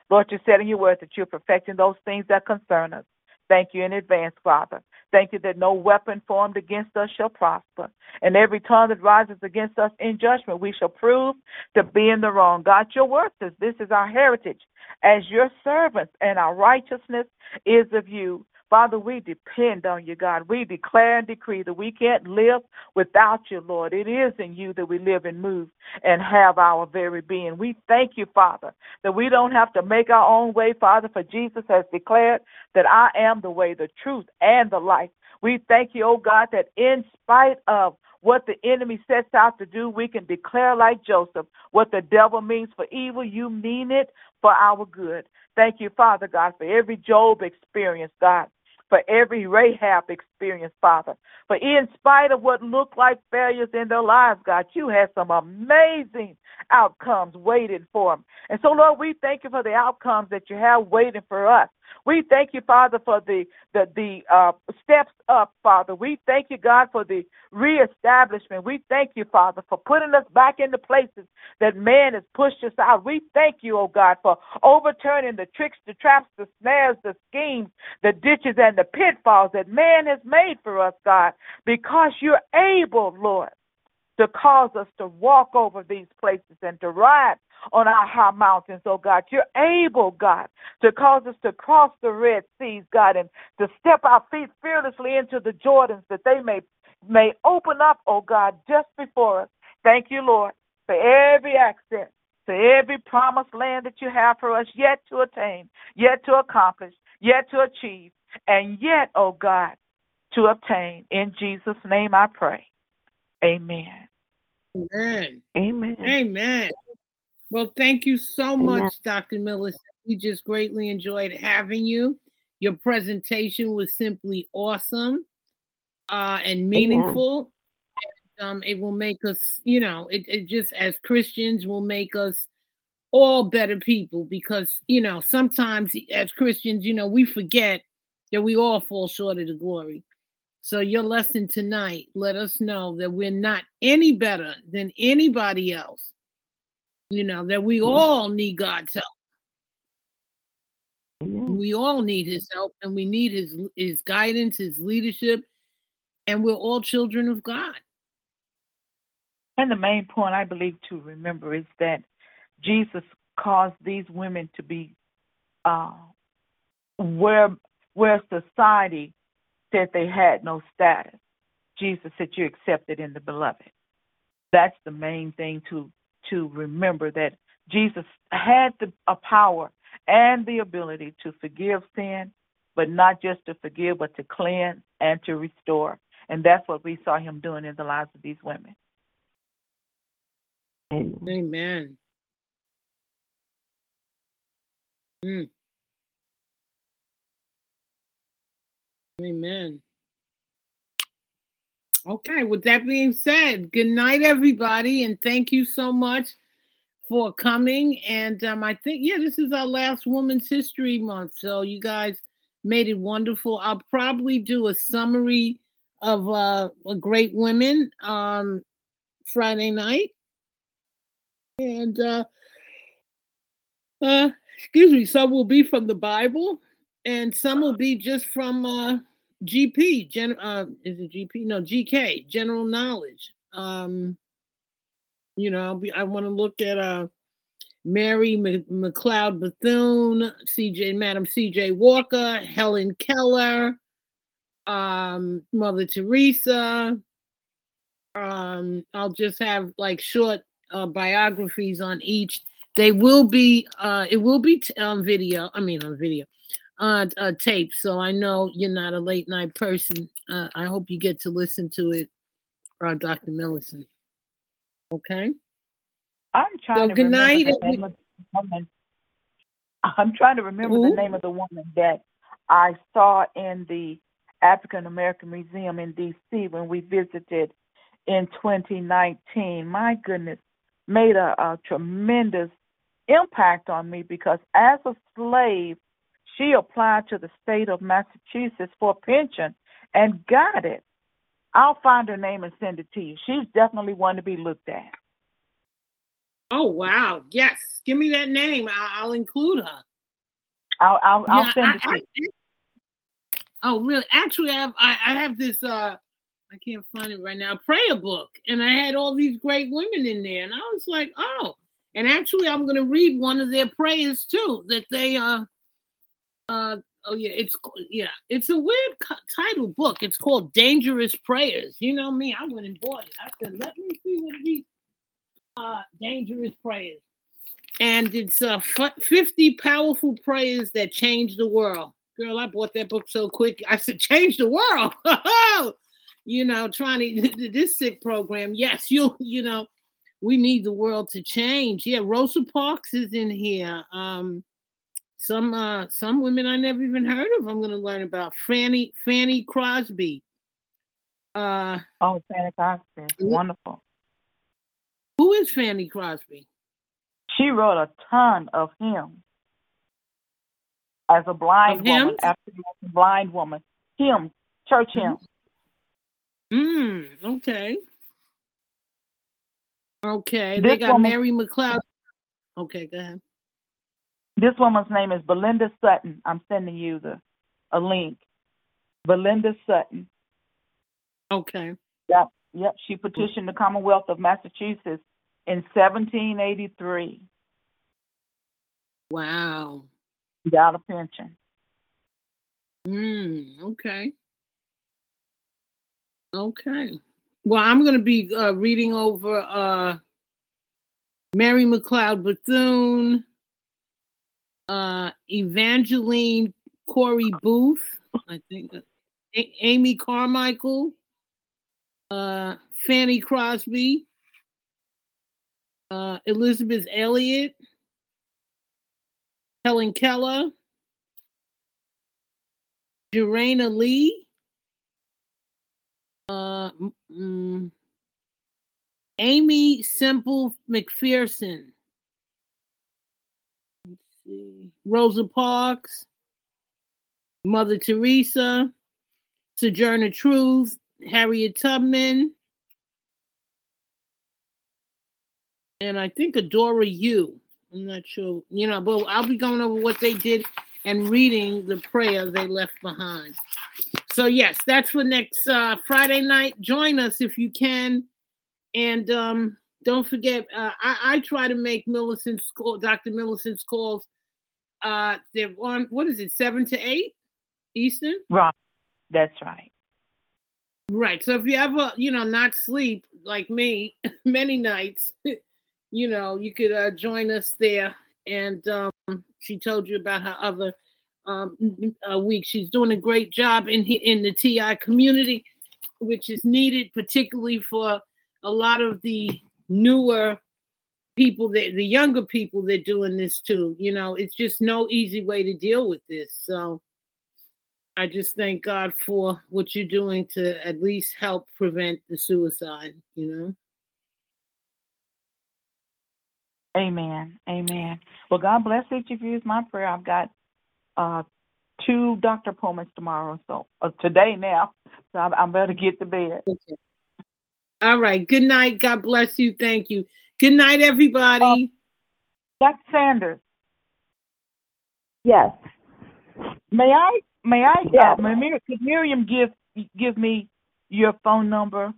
Lord, you said in your word that you're perfecting those things that concern us. Thank you in advance, Father. Thank you that no weapon formed against us shall prosper. And every tongue that rises against us in judgment, we shall prove to be in the wrong. God, your word says this is our heritage as your servants, and our righteousness is of you. Father, we depend on you, God. We declare and decree that we can't live without you, Lord. It is in you that we live and move and have our very being. We thank you, Father, that we don't have to make our own way, Father, for Jesus has declared that I am the way, the truth, and the life. We thank you, oh God, that in spite of what the enemy sets out to do, we can declare like Joseph what the devil means for evil, you mean it for our good. Thank you, Father God, for every Job experience, God for every Rahab experience, Father. For in spite of what looked like failures in their lives, God, you had some amazing outcomes waiting for them. And so, Lord, we thank you for the outcomes that you have waiting for us. We thank you, Father, for the the the uh, steps up, Father. We thank you, God, for the reestablishment. We thank you, Father, for putting us back in the places that man has pushed us out. We thank you, oh God, for overturning the tricks, the traps, the snares, the schemes, the ditches, and the pitfalls that man has made for us, God, because you're able, Lord, to cause us to walk over these places and to ride on our high mountains, oh God. You're able, God, to cause us to cross the Red Seas, God, and to step our feet fearlessly into the Jordans that they may may open up, oh God, just before us. Thank you, Lord, for every access to every promised land that you have for us yet to attain, yet to accomplish, yet to achieve, and yet, oh God, to obtain. In Jesus' name I pray. Amen. Amen. Amen. Amen. Well, thank you so much, Dr. Millis. We just greatly enjoyed having you. Your presentation was simply awesome uh, and meaningful. And, um, it will make us, you know, it, it just as Christians will make us all better people because, you know, sometimes as Christians, you know, we forget that we all fall short of the glory. So your lesson tonight let us know that we're not any better than anybody else You know, that we all need God's help. We all need his help and we need his his guidance, his leadership, and we're all children of God. And the main point I believe to remember is that Jesus caused these women to be uh, where where society said they had no status. Jesus said you accepted in the beloved. That's the main thing to to remember that Jesus had the a power and the ability to forgive sin, but not just to forgive, but to cleanse and to restore. And that's what we saw him doing in the lives of these women. Amen. Mm. Amen. Okay, with that being said, good night, everybody, and thank you so much for coming. And um, I think, yeah, this is our last Women's History Month. So you guys made it wonderful. I'll probably do a summary of uh, great women um, Friday night. And uh, uh, excuse me, some will be from the Bible, and some will be just from uh, GP. Gen, uh, is it GP? No, GK. General knowledge. Um, you know, I want to look at uh, Mary McLeod Bethune, CJ, Madam CJ Walker, Helen Keller, um, Mother Teresa. Um, I'll just have like short uh, biographies on each. They will be, uh, it will be t- on video. I mean, on video, uh, uh, tape. So I know you're not a late night person. Uh, I hope you get to listen to it, uh, Dr. Millicent. Okay. I'm trying so to good night. remember the name of the woman. I'm trying to remember Ooh. the name of the woman that I saw in the African American Museum in D.C. when we visited in 2019. My goodness, made a, a tremendous impact on me because as a slave, she applied to the state of Massachusetts for a pension and got it. I'll find her name and send it to you. She's definitely one to be looked at. Oh wow! Yes, give me that name. I'll, I'll include her. I'll I'll, yeah, I'll send I, it to you. oh really? Actually, I have I, I have this. uh I can't find it right now. Prayer book, and I had all these great women in there, and I was like, oh. And actually, I'm going to read one of their prayers too. That they uh uh oh yeah, it's yeah, it's a weird title book. It's called Dangerous Prayers. You know me, I went and bought it. I said, let me see what these uh, dangerous prayers. And it's uh, 50 powerful prayers that change the world. Girl, I bought that book so quick. I said, change the world. you know, trying to, this sick program. Yes, you, you know, we need the world to change. Yeah, Rosa Parks is in here. Um, some uh some women I never even heard of. I'm gonna learn about Fanny Fanny Crosby. Uh oh, Fanny Crosby, wonderful. Who is Fanny Crosby? She wrote a ton of hymns as a blind woman, after a blind woman. Hymns, church mm-hmm. hymns. Hmm. Okay. Okay. This they got woman, Mary McLeod. Okay, go ahead. This woman's name is Belinda Sutton. I'm sending you the a link. Belinda Sutton. Okay. Yep. Yep. She petitioned the Commonwealth of Massachusetts in 1783. Wow. Got a pension. Hmm. okay. Okay. Well, I'm going to be uh, reading over uh, Mary McLeod Bethune, uh, Evangeline Cory Booth, I think, uh, A- Amy Carmichael, uh, Fanny Crosby, uh, Elizabeth Elliot, Helen Keller, Jarena Lee, uh, mm, Aimee Semple McPherson, Rosa Parks, Mother Teresa, Sojourner Truth, Harriet Tubman, and I think Adora you. I'm not sure, you know, but I'll be going over what they did and reading the prayer they left behind. So yes, that's for next uh, Friday night. Join us if you can, and um, don't forget. Uh, I, I try to make Millicent's call, Dr. Millicent's calls. Uh, they're on what is it, seven to eight Eastern? Right. That's right. Right. So if you ever, you know, not sleep like me many nights, you know, you could uh, join us there. And um, she told you about her other um, week. She's doing a great job in in the TI community, which is needed, particularly for a lot of the newer people that the younger people that doing this too. You know, it's just no easy way to deal with this. So I just thank God for what you're doing to at least help prevent the suicide, you know. Amen. Amen. Well, God bless each of you is my prayer. I've got uh, two doctor appointments tomorrow, so uh, today now. So I'm, I'm better get to bed. Okay. All right. Good night. God bless you. Thank you. Good night, everybody. Uh, Dr. Sanders. Yes. May I? May I? Yes. Uh, Mir- could Miriam give give me your phone number?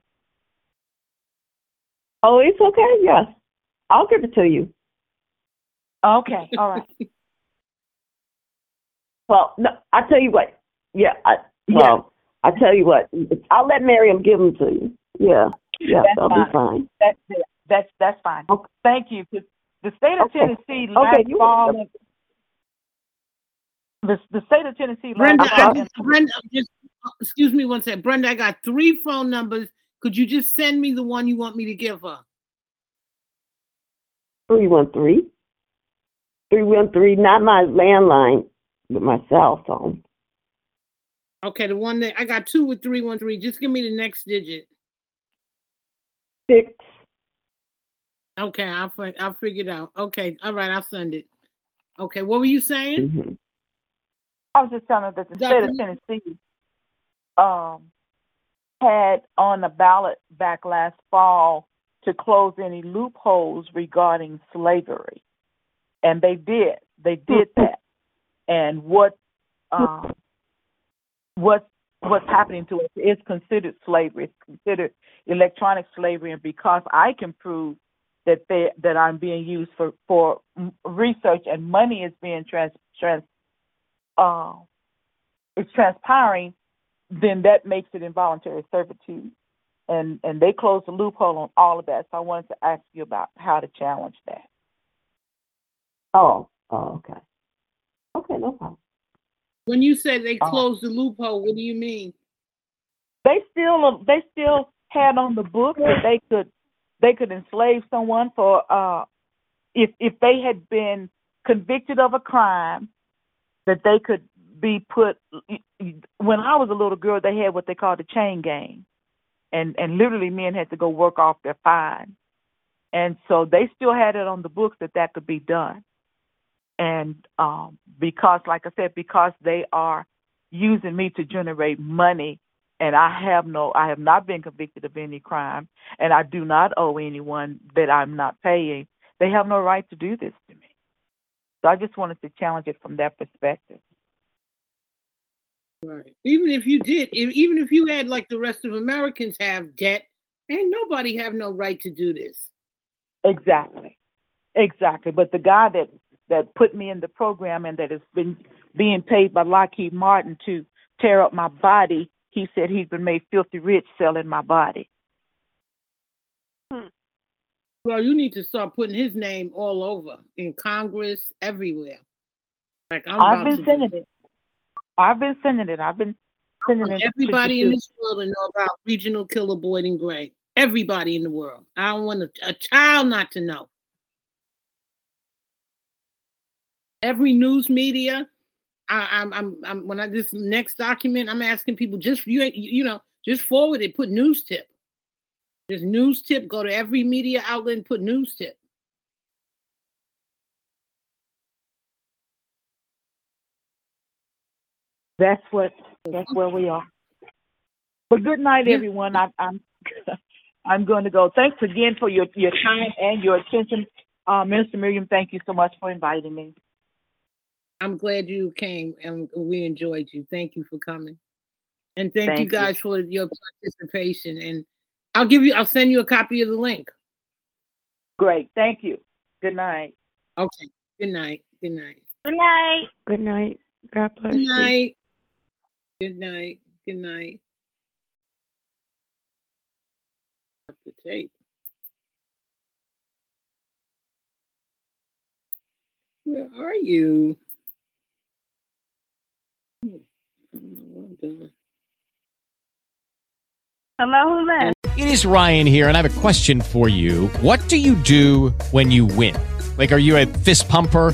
Oh, it's okay. Yes, I'll give it to you. Okay. All right. Well, no, I tell you what. Yeah, I, well, I tell you what. I'll let Miriam give them to you. Yeah, yeah, That's that'll fine. be fine. That's it. That's that's fine. Okay. Thank you. 'Cause The state of Okay. Tennessee Okay, last you- fall. The the state of Tennessee Brenda, I just, Brenda, just excuse me one second. Brenda, I got three phone numbers. Could you just send me the one you want me to give her? Three one three. Three one three. Not my landline, but my cell phone. Okay, the one that I got two with three one three. Just give me the next digit. Six. Okay, I'll fi- I'll figure it out. Okay, all right, I'll send it. Okay, what were you saying? Mm-hmm. I was just telling her that the state of Tennessee um, had on the ballot back last fall to close any loopholes regarding slavery, and they did. They did that. And what um, what what's happening to us is considered slavery. It's considered electronic slavery, and because I can prove that they that I'm being used for for research and money is being trans trans uh, is transpiring, then that makes it involuntary servitude, and and they close the loophole on all of that. So I wanted to ask you about how to challenge that. Oh, oh, okay. Okay, no problem. When you say they Oh. closed the loophole, what do you mean? They still they still had on the book that they could they could enslave someone for uh if if they had been convicted of a crime that they could be put when I was a little girl they had what they called a chain gang. And and literally men had to go work off their fine. And so they still had it on the books that that could be done. And um because like I said because they are using me to generate money and I have no I have not been convicted of any crime and I do not owe anyone that I'm not paying they have no right to do this to me so I just wanted to challenge it from that perspective Right. Even if you did, if, even if you had like the rest of Americans have debt, and nobody have no right to do this. Exactly. Exactly. But the guy that that put me in the program and that has been being paid by Lockheed Martin to tear up my body, he said he's been made filthy rich selling my body. Hmm. Well, you need to start putting his name all over in Congress, everywhere. Like I'm I've been sending it. I've been sending it. I've been I sending it. everybody in this world to know about regional killer Boyd and Gray. Everybody in the world. I don't want a, a child not to know. Every news media. I, I'm, I'm, I'm. When I this next document, I'm asking people just you, you know, just forward it. Put news tip. Just news tip. Go to every media outlet and put news tip. That's what. That's where we are. But good night, everyone. I, I'm. I'm going to go. Thanks again for your, your time and your attention. Uh, Minister Miriam, thank you so much for inviting me. I'm glad you came and we enjoyed you. Thank you for coming. And thank, Thank you you. guys for your participation. And I'll give you, I'll send you a copy of the link. Great. Thank you. Good night. Okay. Good night. Good night. Good night. Good night. God bless Good you. night. Good night. Good night. Up the tape. Where are you? Hmm, I don't know what I'm Hello, who's that? It is Ryan here, and I have a question for you. What do you do when you win? Like, are you a fist pumper,